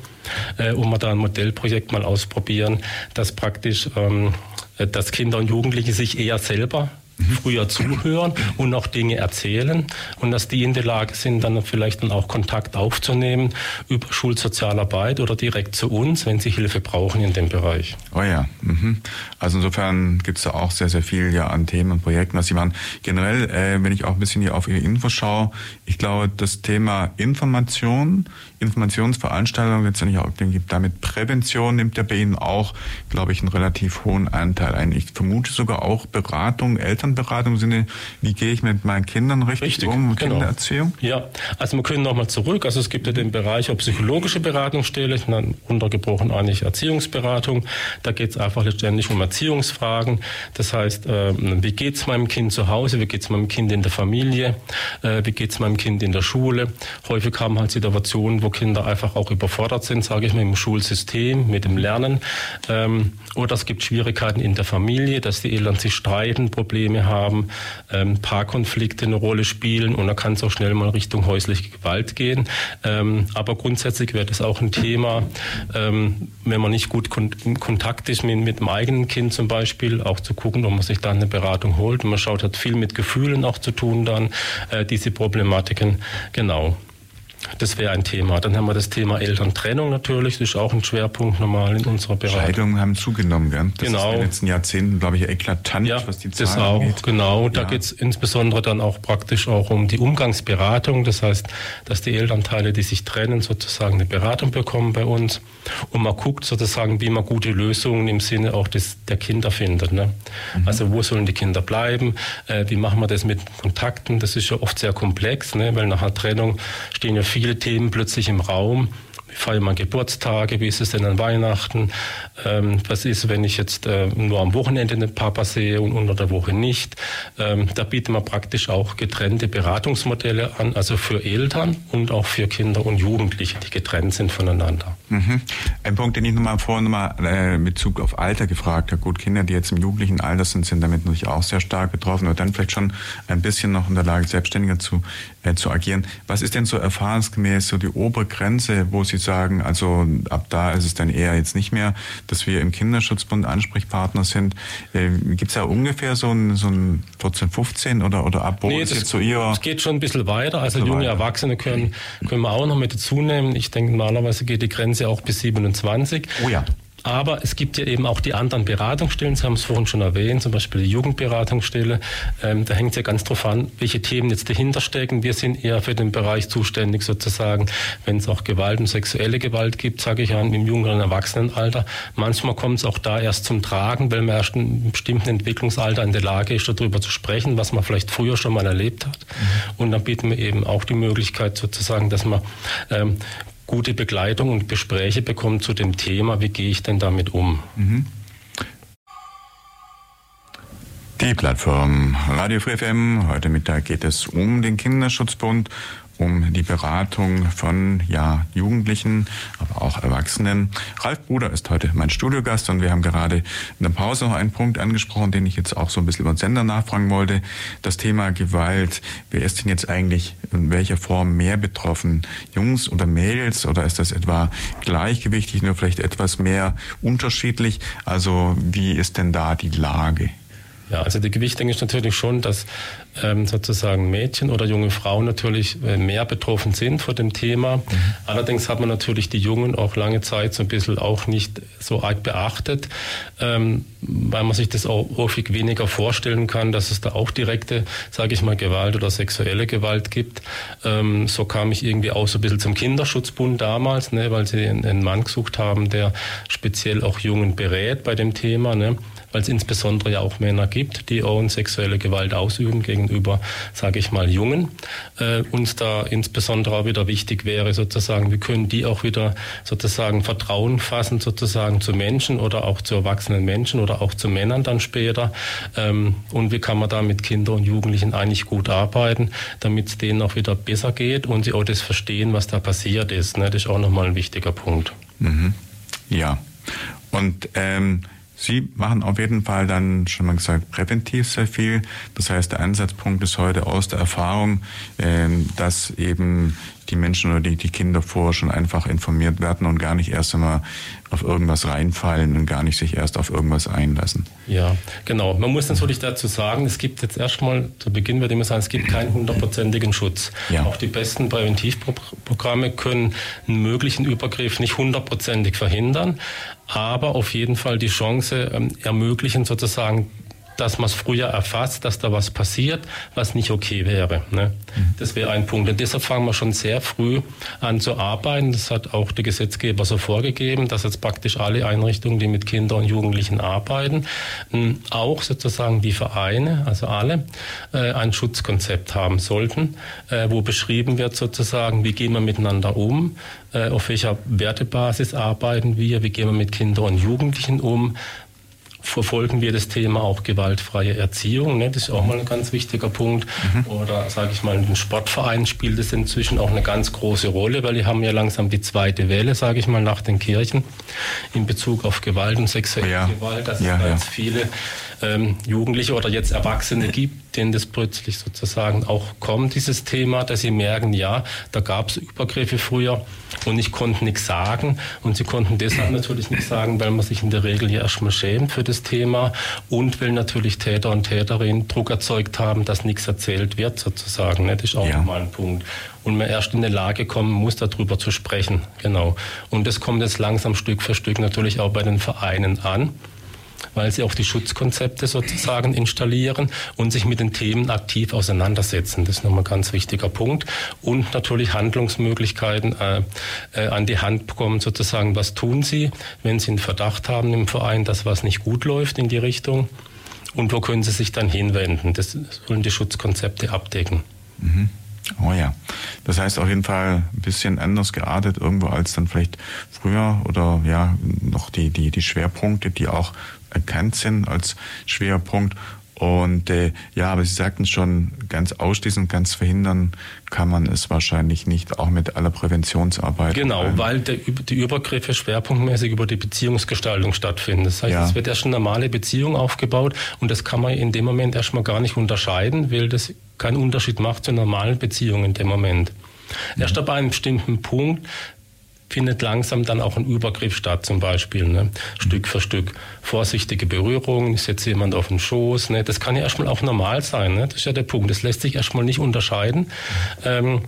äh, um mal da ein Modellprojekt mal ausprobieren, das praktisch, ähm, dass Kinder und Jugendliche sich eher selber früher zuhören und auch Dinge erzählen und dass die in der Lage sind, dann vielleicht dann auch Kontakt aufzunehmen über Schulsozialarbeit oder direkt zu uns, wenn sie Hilfe brauchen in dem Bereich. Oh ja, mhm. also insofern gibt es da auch sehr, sehr viel ja an Themen und Projekten, was Sie machen. Generell, äh, wenn ich auch ein bisschen hier auf Ihre Info schaue, ich glaube, das Thema Information, Informationsveranstaltungen letztendlich auch gibt, damit Prävention nimmt ja bei Ihnen auch, glaube ich, einen relativ hohen Anteil ein. Ich vermute sogar auch Beratung, Eltern Elternberatung im Sinne, wie gehe ich mit meinen Kindern richtig, richtig um, genau. Kindererziehung? Ja, also wir können nochmal zurück. Also es gibt ja den Bereich auch psychologische Beratungsstelle, untergebrochen eigentlich Erziehungsberatung. Da geht es einfach letztendlich um Erziehungsfragen. Das heißt, äh, wie geht es meinem Kind zu Hause, wie geht es meinem Kind in der Familie, äh, wie geht es meinem Kind in der Schule. Häufig haben halt Situationen, wo Kinder einfach auch überfordert sind, sage ich mal, im Schulsystem, mit dem Lernen. Ähm, oder es gibt Schwierigkeiten in der Familie, dass die Eltern sich streiten, Probleme Probleme haben, ähm, Paarkonflikte eine Rolle spielen und da kann es auch schnell mal Richtung häusliche Gewalt gehen. Ähm, aber grundsätzlich wäre das auch ein Thema, ähm, wenn man nicht gut kon in Kontakt ist mit, mit dem eigenen Kind zum Beispiel, auch zu gucken, ob man sich dann eine Beratung holt. Und man schaut, hat viel mit Gefühlen auch zu tun dann, äh, diese Problematiken. Genau. Das wäre ein Thema. Dann haben wir das Thema Elterntrennung natürlich. Das ist auch ein Schwerpunkt normal in unserer Beratung. Scheidungen haben zugenommen, gell? Das genau. ist in den letzten Jahrzehnten, glaube ich, eklatant, ja, was die Zahlen das auch, angeht. Genau. Da ja. geht es insbesondere dann auch praktisch auch um die Umgangsberatung. Das heißt, dass die Elternteile, die sich trennen, sozusagen eine Beratung bekommen bei uns. Und man guckt sozusagen, wie man gute Lösungen im Sinne auch des, der Kinder findet. Ne? Mhm. Also wo sollen die Kinder bleiben? Äh, wie machen wir das mit Kontakten? Das ist ja oft sehr komplex, ne? weil nach einer Trennung stehen ja viele Themen plötzlich im Raum feiere man Geburtstage, wie ist es denn an Weihnachten, ähm, was ist, wenn ich jetzt äh, nur am Wochenende den Papa sehe und unter der Woche nicht. Ähm, da bietet man praktisch auch getrennte Beratungsmodelle an, also für Eltern und auch für Kinder und Jugendliche, die getrennt sind voneinander. Mhm. Ein Punkt, den ich nochmal vorhin nochmal äh, mit Bezug auf Alter gefragt habe. Gut, Kinder, die jetzt im jugendlichen Alter sind, sind damit natürlich auch sehr stark betroffen oder dann vielleicht schon ein bisschen noch in der Lage, selbstständiger zu, äh, zu agieren. Was ist denn so erfahrungsgemäß so die Obergrenze, wo Sie sagen, also ab da ist es dann eher jetzt nicht mehr, dass wir im Kinderschutzbund Ansprechpartner sind. Äh, Gibt es da ungefähr so ein, so ein 14, 15 oder, oder ab wo nee, ist jetzt so Ihr... Es geht schon ein bisschen weiter. Also junge weiter. Erwachsene können, können wir auch noch mit dazu nehmen. Ich denke, normalerweise geht die Grenze auch bis 27. Oh ja. Aber es gibt ja eben auch die anderen Beratungsstellen, Sie haben es vorhin schon erwähnt, zum Beispiel die Jugendberatungsstelle. Ähm, da hängt es ja ganz drauf an, welche Themen jetzt dahinter stecken. Wir sind eher für den Bereich zuständig sozusagen, wenn es auch Gewalt und sexuelle Gewalt gibt, sage ich an, im jungen und Erwachsenenalter. Manchmal kommt es auch da erst zum Tragen, weil man erst in einem bestimmten Entwicklungsalter in der Lage ist, darüber zu sprechen, was man vielleicht früher schon mal erlebt hat. Mhm. Und dann bieten wir eben auch die Möglichkeit sozusagen, dass man ähm, gute Begleitung und Gespräche bekommen zu dem Thema, wie gehe ich denn damit um. Mhm. Die Plattform Radio Free FM. Heute Mittag geht es um den Kinderschutzbund um die Beratung von ja, Jugendlichen, aber auch Erwachsenen. Ralf Bruder ist heute mein Studiogast und wir haben gerade in der Pause noch einen Punkt angesprochen, den ich jetzt auch so ein bisschen über den Sender nachfragen wollte. Das Thema Gewalt. Wer ist denn jetzt eigentlich in welcher Form mehr betroffen? Jungs oder Mädels oder ist das etwa gleichgewichtig, nur vielleicht etwas mehr unterschiedlich? Also wie ist denn da die Lage? Ja, also die Gewichtung ist natürlich schon, dass ähm, sozusagen Mädchen oder junge Frauen natürlich äh, mehr betroffen sind von dem Thema. Mhm. Allerdings hat man natürlich die Jungen auch lange Zeit so ein bisschen auch nicht so arg beachtet, ähm, weil man sich das auch häufig weniger vorstellen kann, dass es da auch direkte, sage ich mal, Gewalt oder sexuelle Gewalt gibt. Ähm, so kam ich irgendwie auch so ein bisschen zum Kinderschutzbund damals, ne, weil sie einen Mann gesucht haben, der speziell auch Jungen berät bei dem Thema. Ne weil es insbesondere ja auch Männer gibt, die auch sexuelle Gewalt ausüben gegenüber, sage ich mal, Jungen. Äh, uns da insbesondere auch wieder wichtig wäre sozusagen, wie können die auch wieder sozusagen Vertrauen fassen sozusagen zu Menschen oder auch zu erwachsenen Menschen oder auch zu Männern dann später. Ähm, und wie kann man da mit Kindern und Jugendlichen eigentlich gut arbeiten, damit es denen auch wieder besser geht und sie auch das verstehen, was da passiert ist. Ne? Das ist auch nochmal ein wichtiger Punkt. Mhm. Ja. Und ähm, Sie machen auf jeden Fall dann schon mal gesagt präventiv sehr viel. Das heißt, der Ansatzpunkt ist heute aus der Erfahrung, ähm, dass eben die Menschen oder die, die Kinder vorher schon einfach informiert werden und gar nicht erst einmal auf irgendwas reinfallen und gar nicht sich erst auf irgendwas einlassen. Ja, genau. Man muss natürlich dazu sagen, es gibt jetzt erstmal, zu Beginn würde ich mal sagen, es gibt keinen hundertprozentigen Schutz. Ja. Auch die besten Präventivprogramme können einen möglichen Übergriff nicht hundertprozentig verhindern, aber auf jeden Fall die Chance ähm, ermöglichen, sozusagen dass man es früher erfasst, dass da was passiert, was nicht okay wäre. Ne? Mhm. Das wäre ein Punkt. Und deshalb fangen wir schon sehr früh an zu arbeiten. Das hat auch der Gesetzgeber so vorgegeben, dass jetzt praktisch alle Einrichtungen, die mit Kindern und Jugendlichen arbeiten, auch sozusagen die Vereine, also alle, äh, ein Schutzkonzept haben sollten, äh, wo beschrieben wird sozusagen, wie gehen wir miteinander um, auf welcher Wertebasis arbeiten wir, wie gehen wir mit Kindern und Jugendlichen um, verfolgen wir das Thema auch gewaltfreie Erziehung. Ne? Das ist auch mal ein ganz wichtiger Punkt. Mhm. Oder sage ich mal, in den Sportvereinen spielt es inzwischen auch eine ganz große Rolle, weil die haben ja langsam die zweite Welle, sage ich mal, nach den Kirchen in Bezug auf Gewalt und sexuelle ja. Gewalt. Dass ja, es ganz ja. viele ähm, Jugendliche oder jetzt Erwachsene gibt, denen das plötzlich sozusagen auch kommt, dieses Thema, dass sie merken, ja, da gab es Übergriffe früher und ich konnte nichts sagen. Und sie konnten deshalb natürlich nichts sagen, weil man sich in der Regel ja erstmal schämt für das Thema und weil natürlich Täter und Täterinnen Druck erzeugt haben, dass nichts erzählt wird sozusagen. Das ist auch ja. mal ein Punkt und man erst in die Lage kommen muss, darüber zu sprechen. Genau. Und das kommt jetzt langsam Stück für Stück natürlich auch bei den Vereinen an weil sie auch die Schutzkonzepte sozusagen installieren und sich mit den Themen aktiv auseinandersetzen. Das ist nochmal ein ganz wichtiger Punkt. Und natürlich Handlungsmöglichkeiten äh, äh, an die Hand bekommen, sozusagen, was tun sie, wenn sie einen Verdacht haben im Verein, dass was nicht gut läuft in die Richtung. Und wo können sie sich dann hinwenden? Das sollen die Schutzkonzepte abdecken. Mhm. Oh ja. Das heißt auf jeden Fall ein bisschen anders geartet irgendwo als dann vielleicht früher oder ja noch die, die, die Schwerpunkte, die auch erkannt sind als Schwerpunkt. Und äh, ja, aber Sie sagten schon, ganz ausschließen, ganz verhindern kann man es wahrscheinlich nicht, auch mit aller Präventionsarbeit. Genau, weil der, die Übergriffe schwerpunktmäßig über die Beziehungsgestaltung stattfinden. Das heißt, ja. es wird erst eine normale Beziehung aufgebaut und das kann man in dem Moment erstmal gar nicht unterscheiden, weil das keinen Unterschied macht zur normalen Beziehung in dem Moment. Erst ab einem bestimmten Punkt findet langsam dann auch ein Übergriff statt, zum Beispiel, ne? Stück für Stück. Vorsichtige Berührungen, ich setze jemand auf den Schoß, ne? das kann ja erstmal auch normal sein, ne? das ist ja der Punkt. Das lässt sich erstmal nicht unterscheiden. Ähm,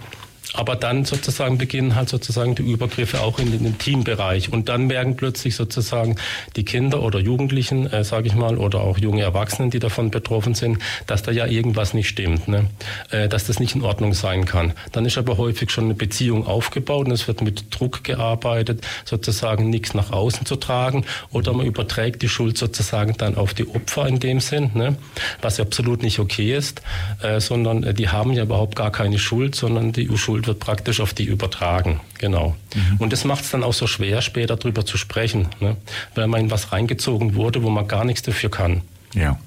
aber dann sozusagen beginnen halt sozusagen die Übergriffe auch in den Teambereich. Und dann merken plötzlich sozusagen die Kinder oder Jugendlichen, äh, sage ich mal, oder auch junge Erwachsenen, die davon betroffen sind, dass da ja irgendwas nicht stimmt, ne? Äh, dass das nicht in Ordnung sein kann. Dann ist aber häufig schon eine Beziehung aufgebaut und es wird mit Druck gearbeitet, sozusagen nichts nach außen zu tragen. Oder man überträgt die Schuld sozusagen dann auf die Opfer in dem Sinn, ne? was absolut nicht okay ist, äh, sondern äh, die haben ja überhaupt gar keine Schuld, sondern die Schuld Schuld wird praktisch auf die übertragen. Genau. Mhm. Und das macht es dann auch so schwer, später darüber zu sprechen, ne? weil man in was reingezogen wurde, wo man gar nichts dafür kann. Ja.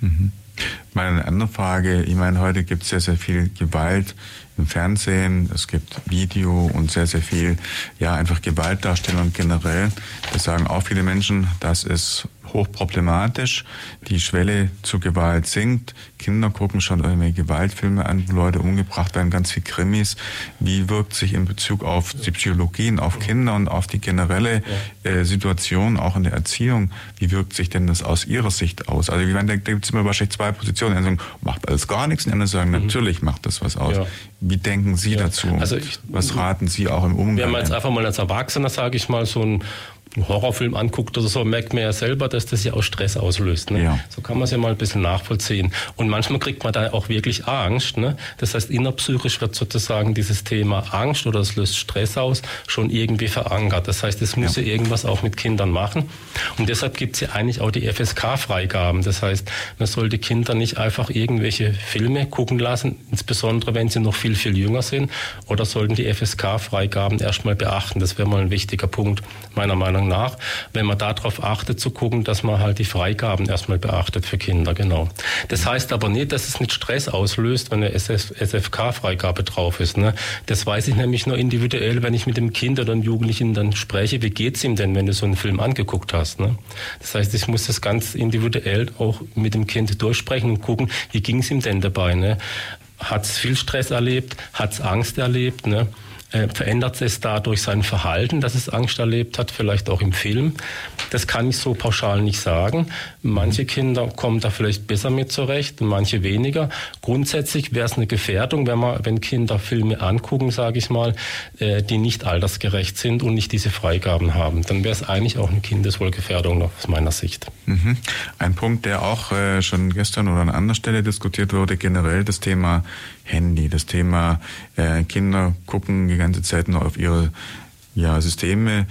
Mhm. Meine andere Frage, ich meine, heute gibt es sehr, sehr viel Gewalt im Fernsehen, es gibt Video und sehr, sehr viel, ja, einfach Gewaltdarstellung generell. Das sagen auch viele Menschen, das ist hochproblematisch. Die Schwelle zur Gewalt sinkt. Kinder gucken schon irgendwelche Gewaltfilme an, wo Leute umgebracht werden, ganz viel Krimis. Wie wirkt sich in Bezug auf die Psychologien, auf Kinder und auf die generelle äh, Situation, auch in der Erziehung, wie wirkt sich denn das aus Ihrer Sicht aus? Also, ich meine, da gibt es immer wahrscheinlich zwei Positionen. Die sagen, macht alles gar nichts, und die anderen sagen, mhm. natürlich macht das was aus. Ja. Wie denken Sie ja. dazu? Also ich, was raten Sie auch im Umgang? Wenn man jetzt einfach mal als Erwachsener, sage ich mal, so ein einen Horrorfilm anguckt oder so, merkt man ja selber, dass das ja auch Stress auslöst. Ne? Ja. So kann man es ja mal ein bisschen nachvollziehen. Und manchmal kriegt man da auch wirklich Angst. Ne? Das heißt, innerpsychisch wird sozusagen dieses Thema Angst oder es löst Stress aus schon irgendwie verankert. Das heißt, es muss ja. ja irgendwas auch mit Kindern machen. Und deshalb gibt es ja eigentlich auch die FSK-Freigaben. Das heißt, man sollte Kinder nicht einfach irgendwelche Filme gucken lassen, insbesondere wenn sie noch viel, viel jünger sind, oder sollten die FSK-Freigaben erstmal beachten. Das wäre mal ein wichtiger Punkt meiner Meinung Meinung nach, wenn man darauf achtet, zu gucken, dass man halt die Freigaben erstmal beachtet für Kinder, genau. Das heißt aber nicht, dass es nicht Stress auslöst, wenn eine SFK-Freigabe drauf ist. Ne? Das weiß ich nämlich nur individuell, wenn ich mit dem Kind oder dem Jugendlichen dann spreche, wie geht's ihm denn, wenn du so einen Film angeguckt hast. Ne? Das heißt, ich muss das ganz individuell auch mit dem Kind durchsprechen und gucken, wie ging's ihm denn dabei. Ne? Hat es viel Stress erlebt? Hat es Angst erlebt? Ne? Äh, verändert es dadurch sein Verhalten, dass es Angst erlebt hat, vielleicht auch im Film. Das kann ich so pauschal nicht sagen. Manche Kinder kommen da vielleicht besser mit zurecht, manche weniger. Grundsätzlich wäre es eine Gefährdung, wenn man, wenn Kinder Filme angucken, sage ich mal, äh, die nicht altersgerecht sind und nicht diese Freigaben haben. Dann wäre es eigentlich auch eine Kindeswohlgefährdung aus meiner Sicht. Mhm. Ein Punkt, der auch äh, schon gestern oder an anderer Stelle diskutiert wurde, generell das Thema Handy, das Thema äh, Kinder gucken die ganze Zeit nur auf ihre ja, Systeme,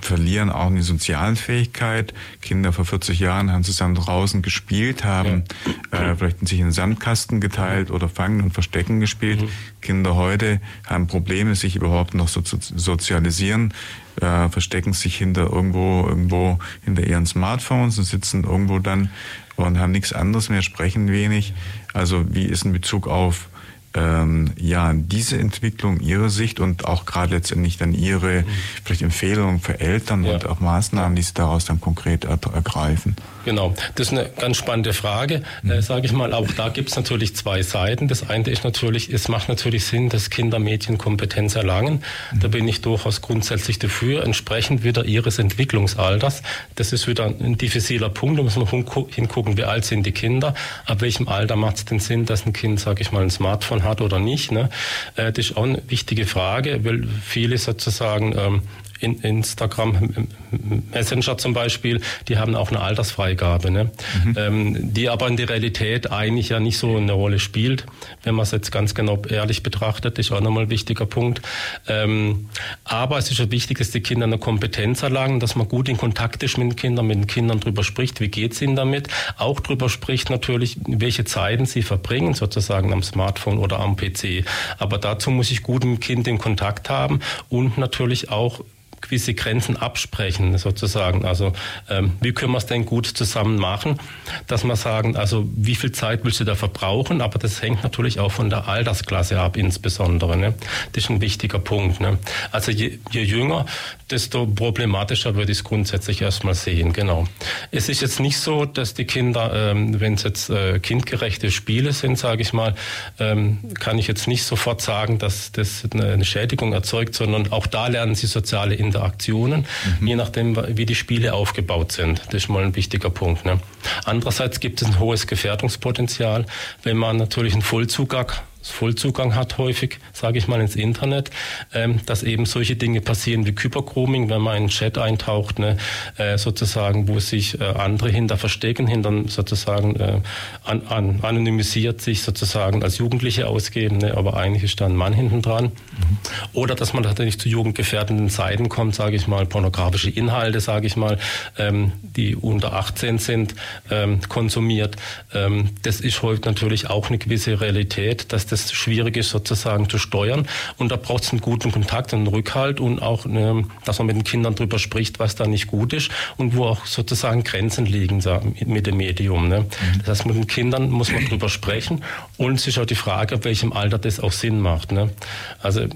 verlieren auch eine Sozialfähigkeit. Kinder vor 40 Jahren haben zusammen draußen gespielt, haben ja. äh, vielleicht sich einen Sandkasten geteilt oder Fangen und Verstecken gespielt. Mhm. Kinder heute haben Probleme, sich überhaupt noch so zu sozialisieren, äh, verstecken sich hinter irgendwo, irgendwo hinter ihren Smartphones und sitzen irgendwo dann und haben nichts anderes mehr, sprechen wenig. Also wie ist in Bezug auf ähm, ja, diese Entwicklung, Ihre Sicht und auch gerade letztendlich dann Ihre mhm. vielleicht Empfehlungen für Eltern ja. und auch Maßnahmen, die Sie daraus dann konkret ergreifen? Genau, das ist eine ganz spannende Frage, mhm. äh, sage ich mal. Auch da gibt es natürlich zwei Seiten. Das eine ist natürlich, es macht natürlich Sinn, dass Kinder Medienkompetenz erlangen. Mhm. Da bin ich durchaus grundsätzlich dafür, entsprechend wieder ihres Entwicklungsalters. Das ist wieder ein diffiziler Punkt, da muss man hingucken, wie alt sind die Kinder, ab welchem Alter macht es denn Sinn, dass ein Kind, sage ich mal, ein Smartphone hat oder nicht. Ne? Äh, das ist auch eine wichtige Frage, weil viele sozusagen ähm, Instagram Messenger zum Beispiel, die haben auch eine Altersfreigabe, ne? Mhm. Ähm, die aber in der Realität eigentlich ja nicht so eine Rolle spielt, wenn man es jetzt ganz genau ehrlich betrachtet, ist auch nochmal ein wichtiger Punkt. Ähm, aber es ist ja wichtig, dass die Kinder eine Kompetenz erlangen, dass man gut in Kontakt ist mit den Kindern, mit den Kindern drüber spricht, wie geht es ihnen damit, auch drüber spricht natürlich, welche Zeiten sie verbringen, sozusagen am Smartphone oder am PC. Aber dazu muss ich gut mit dem Kind in Kontakt haben und natürlich auch gewisse Grenzen absprechen, sozusagen. Also ähm, wie können wir es denn gut zusammen machen, dass wir sagen, also wie viel Zeit willst du da verbrauchen, aber das hängt natürlich auch von der Altersklasse ab insbesondere. Ne? Das ist ein wichtiger Punkt. Ne? Also je, je jünger, desto problematischer würde ich es grundsätzlich erstmal sehen, genau. Es ist jetzt nicht so, dass die Kinder, ähm, wenn es jetzt äh, kindgerechte Spiele sind, sage ich mal, ähm, kann ich jetzt nicht sofort sagen, dass das eine, Schädigung erzeugt, sondern auch da lernen sie soziale Interaktionen, mhm. je nachdem, wie die Spiele aufgebaut sind. Das ist mal ein wichtiger Punkt. Ne? Andererseits gibt es ein hohes Gefährdungspotenzial, wenn man natürlich einen Vollzugang Vollzugang hat häufig, sage ich mal, ins Internet, ähm, dass eben solche Dinge passieren wie Kybergrooming, wenn man in einen Chat eintaucht, ne, äh, sozusagen, wo sich äh, andere hinter verstecken, hinter sozusagen äh, an, an, anonymisiert sich sozusagen als Jugendliche ausgeben, ne, aber eigentlich ist da ein Mann hinten dran. Mhm. Oder dass man natürlich zu jugendgefährdenden Seiten kommt, sage ich mal, pornografische Inhalte, sage ich mal, ähm, die unter 18 sind, ähm, konsumiert. Ähm, das ist heute natürlich auch eine gewisse Realität, dass das schwierig ist sozusagen zu steuern. Und da braucht es einen guten Kontakt, einen Rückhalt und auch, eine, dass man mit den Kindern drüber spricht, was da nicht gut ist und wo auch sozusagen Grenzen liegen mit dem Medium. Ne? Mhm. Das heißt, mit den Kindern muss man drüber sprechen und es ist auch die Frage, ab welchem Alter das auch Sinn macht. Ne? Also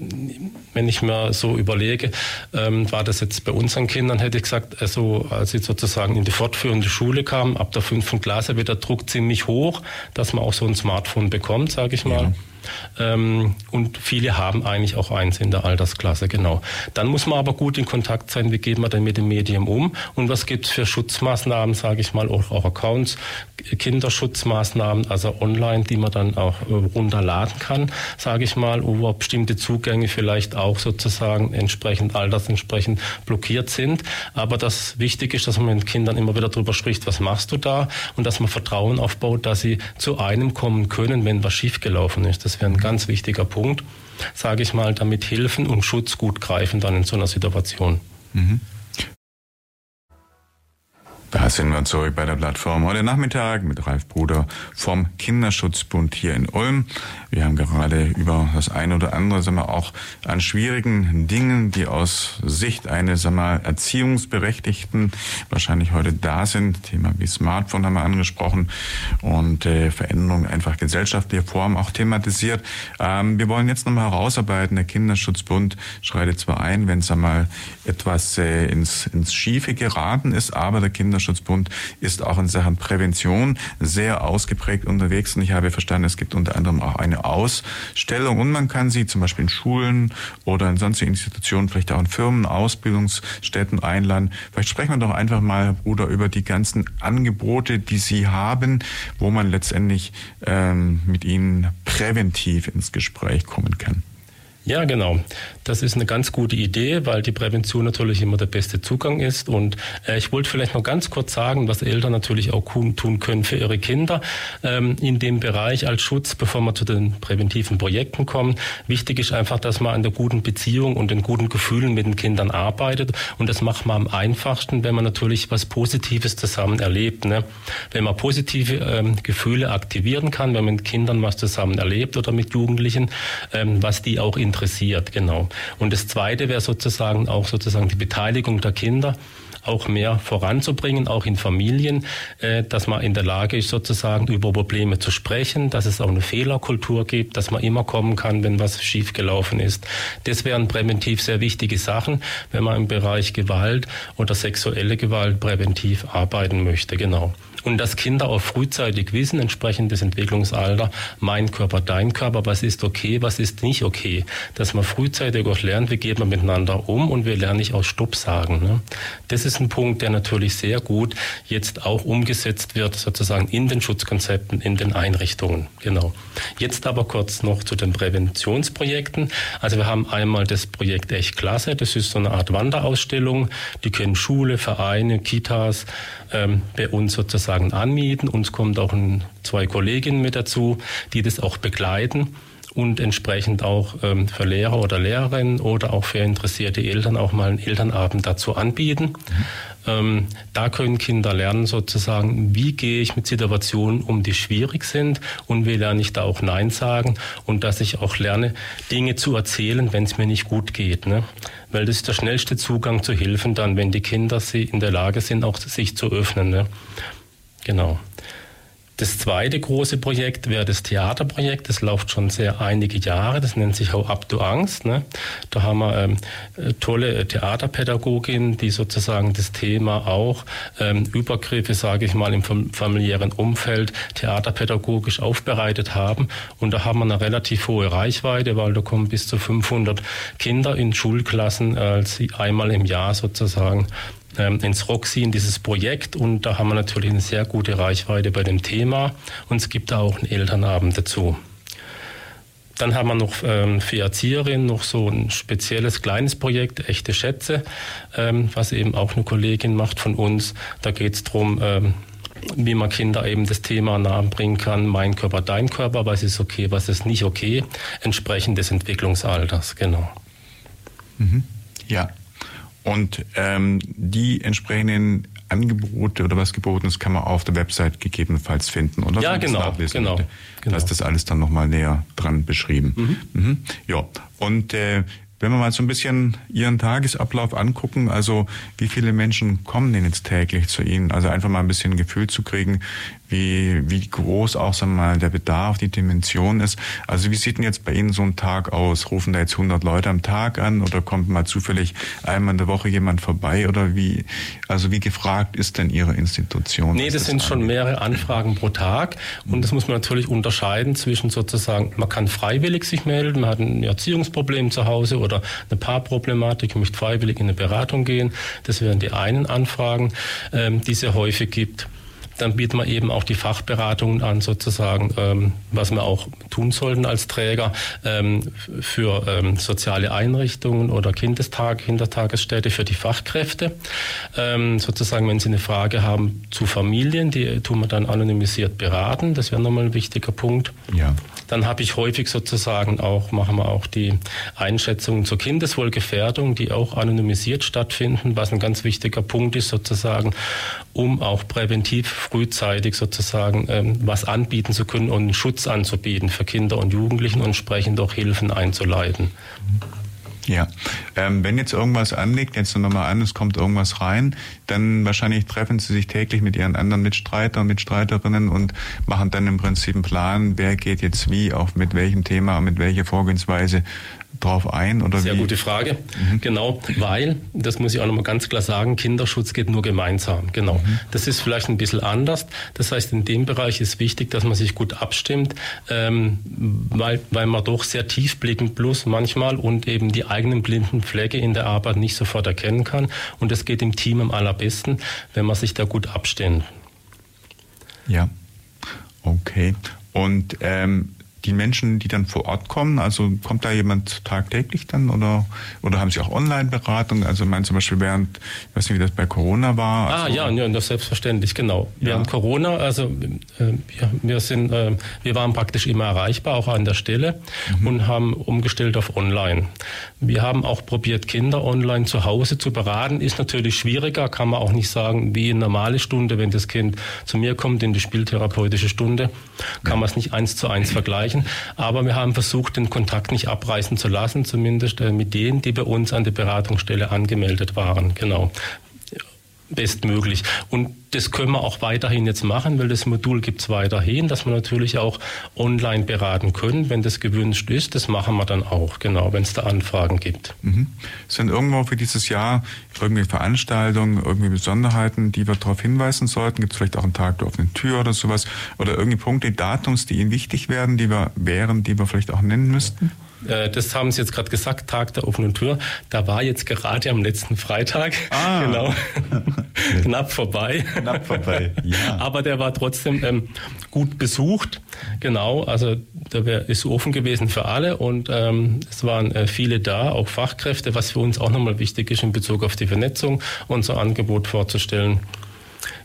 wenn ich mir so überlege, ähm, war das jetzt bei unseren Kindern, hätte ich gesagt, also als sie sozusagen in die fortführende Schule kamen, ab der fünften Klasse wird der Druck ziemlich hoch, dass man auch so ein Smartphone bekommt, sage ich mal. Ja. Ähm, und viele haben eigentlich auch eins in der Altersklasse, genau. Dann muss man aber gut in Kontakt sein, wie geht man denn mit dem Medium um und was gibt es für Schutzmaßnahmen, sage ich mal, auch, auch Accounts, Kinderschutzmaßnahmen, also online, die man dann auch äh, runterladen kann, sage ich mal, wo bestimmte Zugänge vielleicht auch sozusagen entsprechend altersentsprechend blockiert sind. Aber das Wichtige ist, dass man mit Kindern immer wieder darüber spricht, was machst du da und dass man Vertrauen aufbaut, dass sie zu einem kommen können, wenn was schiefgelaufen ist. Das das wäre ein ganz wichtiger Punkt, sage ich mal, damit Hilfen und Schutz gut greifen dann in so einer Situation. Mhm. Da sind wir zurück bei der Plattform heute Nachmittag mit Ralf Bruder vom Kinderschutzbund hier in Ulm. Wir haben gerade über das eine oder andere, sagen wir, auch an schwierigen Dingen, die aus Sicht eines, sagen wir, Erziehungsberechtigten wahrscheinlich heute da sind. Thema wie Smartphone haben wir angesprochen und äh, Veränderungen einfach gesellschaftlicher Form auch thematisiert. Ähm, wir wollen jetzt nochmal herausarbeiten. Der Kinderschutzbund schreitet zwar ein, wenn es einmal etwas äh, ins, ins Schiefe geraten ist, aber der Kinderschutzbund Kinderschutzbund ist auch in Sachen Prävention sehr ausgeprägt unterwegs. Und ich habe verstanden, es gibt unter anderem auch eine Ausstellung und man kann sie zum Beispiel in Schulen oder in sonstigen Institutionen, vielleicht auch in Firmen, Ausbildungsstätten einladen. Vielleicht sprechen wir doch einfach mal, Herr Bruder, über die ganzen Angebote, die Sie haben, wo man letztendlich ähm, mit Ihnen präventiv ins Gespräch kommen kann. Ja, genau. Das ist eine ganz gute Idee, weil die Prävention natürlich immer der beste Zugang ist. Und äh, ich wollte vielleicht noch ganz kurz sagen, was Eltern natürlich auch tun können für ihre Kinder ähm, in dem Bereich als Schutz, bevor wir zu den präventiven Projekten kommen. Wichtig ist einfach, dass man an der guten Beziehung und den guten Gefühlen mit den Kindern arbeitet. Und das macht man am einfachsten, wenn man natürlich was Positives zusammen erlebt. Ne? Wenn man positive ähm, Gefühle aktivieren kann, wenn man mit Kindern was zusammen erlebt oder mit Jugendlichen, ähm, was die auch in interessiert, genau. Und das Zweite wäre sozusagen auch sozusagen die Beteiligung der Kinder auch mehr voranzubringen, auch in Familien, äh, dass man in der Lage ist, sozusagen über Probleme zu sprechen, dass es auch eine Fehlerkultur gibt, dass man immer kommen kann, wenn was schiefgelaufen ist. Das wären präventiv sehr wichtige Sachen, wenn man im Bereich Gewalt oder sexuelle Gewalt präventiv arbeiten möchte, genau und dass Kinder auch frühzeitig wissen, entsprechend des Entwicklungsalter, mein Körper, dein Körper, was ist okay, was ist nicht okay. Dass man frühzeitig auch lernt, wie geht man miteinander um und wir lernen nicht aus Stopp sagen. Ne? Das ist ein Punkt, der natürlich sehr gut jetzt auch umgesetzt wird, sozusagen in den Schutzkonzepten, in den Einrichtungen. Genau. Jetzt aber kurz noch zu den Präventionsprojekten. Also wir haben einmal das Projekt Echt Klasse, das ist so eine Art Wanderausstellung, die können Schule, Vereine, Kitas ähm, bei uns sozusagen anmieten. Uns kommt auch ein, zwei Kolleginnen mit dazu, die das auch begleiten und entsprechend auch ähm, für Lehrer oder Lehrerinnen oder auch für interessierte Eltern auch mal einen Elternabend dazu anbieten. Mhm. Ähm, da können Kinder lernen sozusagen, wie gehe ich mit Situationen um, die schwierig sind und wie lerne ich da auch Nein sagen und dass ich auch lerne, Dinge zu erzählen, wenn es mir nicht gut geht. Ne? Weil das ist der schnellste Zugang zu Hilfen dann, wenn die Kinder sie in der Lage sind, auch sich zu öffnen. Ne? Genau. Das zweite große Projekt wäre das Theaterprojekt. Das läuft schon sehr einige Jahre. Das nennt sich Hau ab, du Angst. Ne? Da haben wir ähm, tolle Theaterpädagogin, die sozusagen das Thema auch ähm, Übergriffe, sage ich mal, im familiären Umfeld theaterpädagogisch aufbereitet haben. Und da haben wir eine relativ hohe Reichweite, weil da kommen bis zu 500 Kinder in Schulklassen äh, einmal im Jahr sozusagen ähm, ins Roxy, in dieses Projekt. Und da haben wir natürlich eine sehr gute Reichweite bei dem Thema. Und es gibt da auch einen Elternabend dazu. Dann haben wir noch ähm, für Erzieherinnen noch so ein spezielles kleines Projekt, echte Schätze, ähm, was eben auch eine Kollegin macht von uns. Da geht es darum, ähm, wie man Kinder eben das Thema nahe bringen kann, mein Körper, dein Körper, was ist okay, was ist nicht okay, entsprechend des Entwicklungsalters, genau. Mhm. Ja, und ähm, die entsprechenden Angebote oder was geboten ist, kann man auf der Website gegebenenfalls finden. Oder ja, genau, genau, genau. Da ist das alles dann nochmal näher dran beschrieben. Mhm. Mhm. Ja, und äh, wenn wir mal so ein bisschen Ihren Tagesablauf angucken, also wie viele Menschen kommen denn jetzt täglich zu Ihnen? Also einfach mal ein bisschen ein Gefühl zu kriegen, wie, wie groß auch sagen wir mal, der Bedarf, die Dimension ist. Also wie sieht denn jetzt bei Ihnen so ein Tag aus? Rufen da jetzt 100 Leute am Tag an oder kommt mal zufällig einmal in der Woche jemand vorbei oder wie, also wie gefragt ist denn Ihre Institution? Nee, das, das sind angeht? schon mehrere Anfragen pro Tag und das muss man natürlich unterscheiden zwischen sozusagen, man kann freiwillig sich melden, man hat ein Erziehungsproblem zu Hause oder eine Paarproblematik, möchte freiwillig in eine Beratung gehen. Das wären die einen Anfragen, ähm, die es sehr häufig gibt dann bieten wir eben auch die Fachberatungen an, sozusagen, ähm, was wir auch tun sollten als Träger ähm, für ähm, soziale Einrichtungen oder Kindestag, Kindertagesstätte für die Fachkräfte. Ähm, sozusagen, wenn Sie eine Frage haben zu Familien, die tun wir dann anonymisiert beraten. Das wäre nochmal ein wichtiger Punkt. Ja. Dann habe ich häufig sozusagen auch, machen wir auch die Einschätzungen zur Kindeswohlgefährdung, die auch anonymisiert stattfinden, was ein ganz wichtiger Punkt ist sozusagen, um auch präventiv frühzeitig sozusagen ähm, was anbieten zu können und Schutz anzubieten für Kinder und Jugendlichen und entsprechend auch Hilfen einzuleiten. Ja, ähm, wenn jetzt irgendwas anliegt, jetzt nochmal an, es kommt irgendwas rein, dann wahrscheinlich treffen Sie sich täglich mit Ihren anderen Mitstreitern, Mitstreiterinnen und machen dann im Prinzip einen Plan, wer geht jetzt wie, auch mit welchem Thema, mit welcher Vorgehensweise drauf ein? Oder Sehr wie? gute Frage. Mhm. Genau, weil, das muss ich auch nochmal ganz klar sagen, Kinderschutz geht nur gemeinsam. Genau. Mhm. Das ist vielleicht ein bisschen anders. Das heißt, in dem Bereich ist wichtig, dass man sich gut abstimmt, ähm, weil, weil man doch sehr tiefblickend plus manchmal und eben die eigenen blinden Flecke in der Arbeit nicht sofort erkennen kann. Und das geht im Team am allerbesten, wenn man sich da gut abstimmt. Ja, okay. Und ähm, die Menschen, die dann vor Ort kommen, also kommt da jemand tagtäglich dann oder, oder haben Sie auch Online-Beratung? Also ich meine zum Beispiel während, ich weiß nicht, wie das bei Corona war. Ah, also, ah ja, ja, das selbstverständlich, genau. Ja. Während Corona, also äh, wir, wir, sind, äh, wir waren praktisch immer erreichbar, auch an der Stelle mhm. und haben umgestellt auf Online. Wir haben auch probiert, Kinder online zu Hause zu beraten. Ist natürlich schwieriger, kann man auch nicht sagen, wie eine normale Stunde, wenn das Kind zu mir kommt in die spieltherapeutische Stunde, kann ja. man es nicht eins zu eins vergleichen erreichen. Aber wir haben versucht, den Kontakt nicht abreißen zu lassen, zumindest äh, mit denen, die bei uns an der Beratungsstelle angemeldet waren. Genau bestmöglich. Und das können wir auch weiterhin jetzt machen, weil das Modul gibt es weiterhin, dass wir natürlich auch online beraten können, wenn das gewünscht ist. Das machen wir dann auch, genau, wenn es da Anfragen gibt. Mhm. Sind irgendwo für dieses Jahr irgendwie Veranstaltungen, irgendwie Besonderheiten, die wir darauf hinweisen sollten? Gibt es vielleicht auch einen Tag der offenen Tür oder sowas? Oder irgendwie Punkte, Datums, die Ihnen wichtig werden, die wir wären, die wir vielleicht auch nennen müssten? Äh, das haben Sie jetzt gerade gesagt, Tag der offenen Tür. Da war jetzt gerade am letzten Freitag, ah. genau, knapp vorbei. Knapp vorbei, ja. Aber der war trotzdem ähm, gut besucht, genau. Also der wär, ist offen gewesen für alle und ähm, es waren äh, viele da, auch Fachkräfte, was für uns auch nochmal wichtig ist in Bezug auf die Vernetzung, unser Angebot vorzustellen.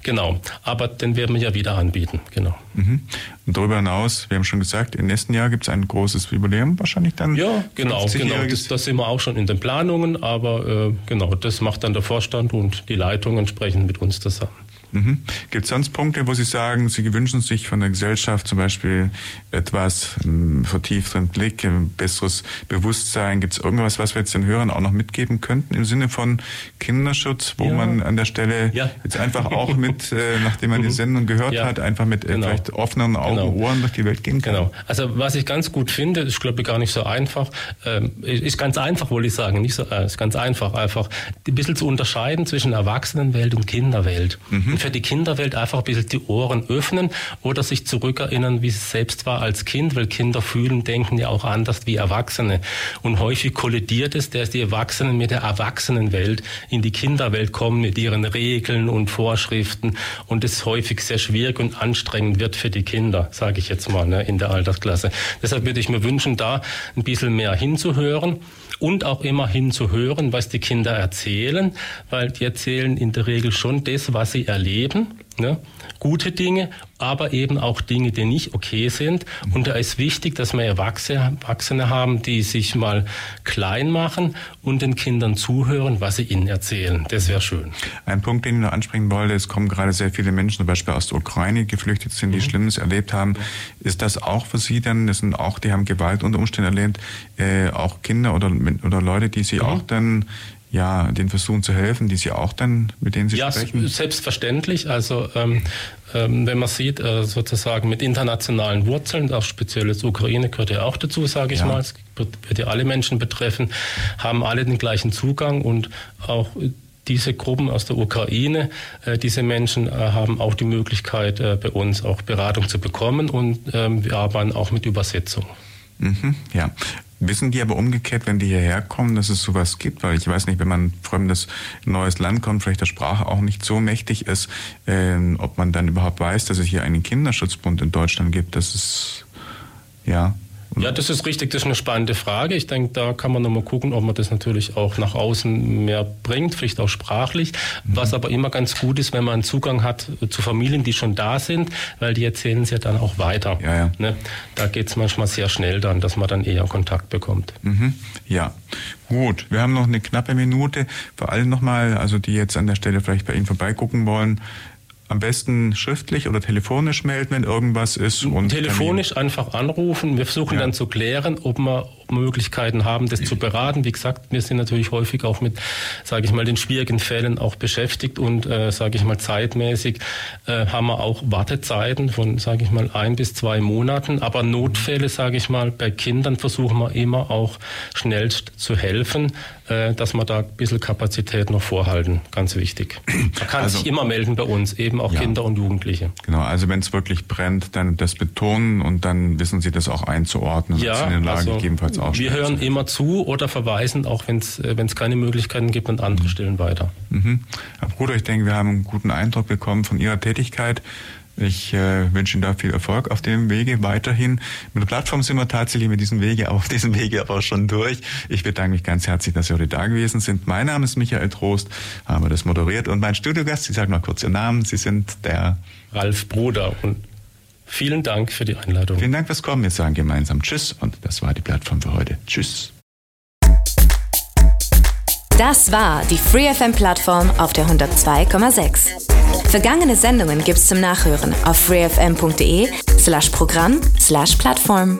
Genau, aber den werden wir ja wieder anbieten, genau. Mhm. Und darüber hinaus, wir haben schon gesagt, im nächsten Jahr gibt es ein großes Jubiläum wahrscheinlich dann. Ja, genau, genau. Das, das, sind wir auch schon in den Planungen, aber äh, genau, das macht dann der Vorstand und die Leitung entsprechend mit uns zusammen. Mhm. Gibt es sonst Punkte, wo Sie sagen, Sie wünschen sich von der Gesellschaft zum Beispiel etwas ähm, vertiefteren Blick, ein besseres Bewusstsein? Gibt es irgendwas, was wir jetzt den Hörern auch noch mitgeben könnten im Sinne von Kinderschutz, wo ja. man an der Stelle ja. jetzt einfach auch mit, äh, nachdem man die mhm. Sendung gehört ja. hat, einfach mit äh, genau. vielleicht offenen Augen, genau. Ohren durch die Welt gehen kann? Genau. Also was ich ganz gut finde, ist glaube ich gar nicht so einfach, ähm, ist ganz einfach, wollte ich sagen, nicht so, äh, ist ganz einfach, einfach ein bisschen zu unterscheiden zwischen Erwachsenenwelt und Kinderwelt. Mhm für die Kinderwelt einfach ein bisschen die Ohren öffnen oder sich zurückerinnern, wie es selbst war als Kind, weil Kinder fühlen, denken ja auch anders wie Erwachsene. Und häufig kollidiert es, dass die Erwachsenen mit der Erwachsenenwelt in die Kinderwelt kommen mit ihren Regeln und Vorschriften und es häufig sehr schwierig und anstrengend wird für die Kinder, sage ich jetzt mal, ne, in der Altersklasse. Deshalb würde ich mir wünschen, da ein bisschen mehr hinzuhören und auch immer hinzuhören, was die Kinder erzählen, weil die erzählen in der Regel schon das, was sie erleben Ne? Gute Dinge, aber eben auch Dinge, die nicht okay sind. Und da ist wichtig, dass wir Erwachsene haben, die sich mal klein machen und den Kindern zuhören, was sie ihnen erzählen. Das wäre schön. Ein Punkt, den ich noch ansprechen wollte, es kommen gerade sehr viele Menschen, zum Beispiel aus der Ukraine, geflüchtet sind, die mhm. Schlimmes erlebt haben. Ist das auch für Sie dann, das sind auch, die haben Gewalt unter Umständen erlebt, äh, auch Kinder oder, oder Leute, die Sie mhm. auch dann ja, den Versuchen zu helfen, die Sie auch dann, mit denen Sie ja, sprechen? Ja, selbstverständlich. Also ähm, ähm, wenn man sieht, äh, sozusagen mit internationalen Wurzeln, auch speziell das Ukraine gehört ja auch dazu, sage ich ja. mal, es wird ja alle Menschen betreffen, haben alle den gleichen Zugang und auch diese Gruppen aus der Ukraine, äh, diese Menschen äh, haben auch die Möglichkeit, äh, bei uns auch Beratung zu bekommen und ähm, wir arbeiten auch mit Übersetzung. Mhm, ja. Wissen die aber umgekehrt, wenn die hierher kommen, dass es sowas gibt? Weil ich weiß nicht, wenn man fremdes neues Land kommt, vielleicht der Sprache auch nicht so mächtig ist, äh, ob man dann überhaupt weiß, dass es hier einen Kinderschutzbund in Deutschland gibt. Das ist ja ja, das ist richtig, das ist eine spannende Frage. Ich denke, da kann man nochmal gucken, ob man das natürlich auch nach außen mehr bringt, vielleicht auch sprachlich. Was aber immer ganz gut ist, wenn man Zugang hat zu Familien, die schon da sind, weil die erzählen es ja dann auch weiter. Ja, ja. Ne? Da geht es manchmal sehr schnell dann, dass man dann eher Kontakt bekommt. Mhm. Ja, gut. Wir haben noch eine knappe Minute. Vor allem nochmal, also die jetzt an der Stelle vielleicht bei Ihnen vorbeigucken wollen, am besten schriftlich oder telefonisch melden, wenn irgendwas ist. Und telefonisch einfach anrufen. Wir versuchen ja. dann zu klären, ob wir Möglichkeiten haben, das zu beraten. Wie gesagt, wir sind natürlich häufig auch mit, sage ich mal, den schwierigen Fällen auch beschäftigt und, äh, sage ich mal, zeitmäßig äh, haben wir auch Wartezeiten von, sage ich mal, ein bis zwei Monaten. Aber Notfälle, sage ich mal, bei Kindern versuchen wir immer auch schnellst zu helfen, äh, dass wir da ein bisschen Kapazität noch vorhalten. Ganz wichtig. Man kann also, sich immer melden bei uns, eben auch ja, Kinder und Jugendliche. Genau, also wenn es wirklich brennt, dann das betonen und dann wissen Sie das auch einzuordnen. Ja, in den Lagen also, gegebenenfalls auch Wir hören immer zu oder verweisen, auch wenn es äh, keine Möglichkeiten gibt, an andere. Stellen weiter. Mhm. Herr Bruder, ich denke, wir haben einen guten Eindruck bekommen von Ihrer Tätigkeit. Ich äh, wünsche Ihnen da viel Erfolg auf dem Wege weiterhin. Mit der Plattform sind wir tatsächlich mit diesem Wege auf diesem Wege aber schon durch. Ich bedanke mich ganz herzlich, dass Sie heute da gewesen sind. Mein Name ist Michael Trost, haben das moderiert und mein Studiogast, Sie sagen mal kurz Ihren Namen. Sie sind der Ralf Bruder und Vielen Dank für die Einladung. Vielen Dank fürs Kommen. Wir sagen gemeinsam Tschüss und das war die Plattform für heute. Tschüss. Das war die FreeFM-Plattform auf der 102,6. Vergangene Sendungen gibt's zum Nachhören auf freefm.de slash Programm slash Plattform.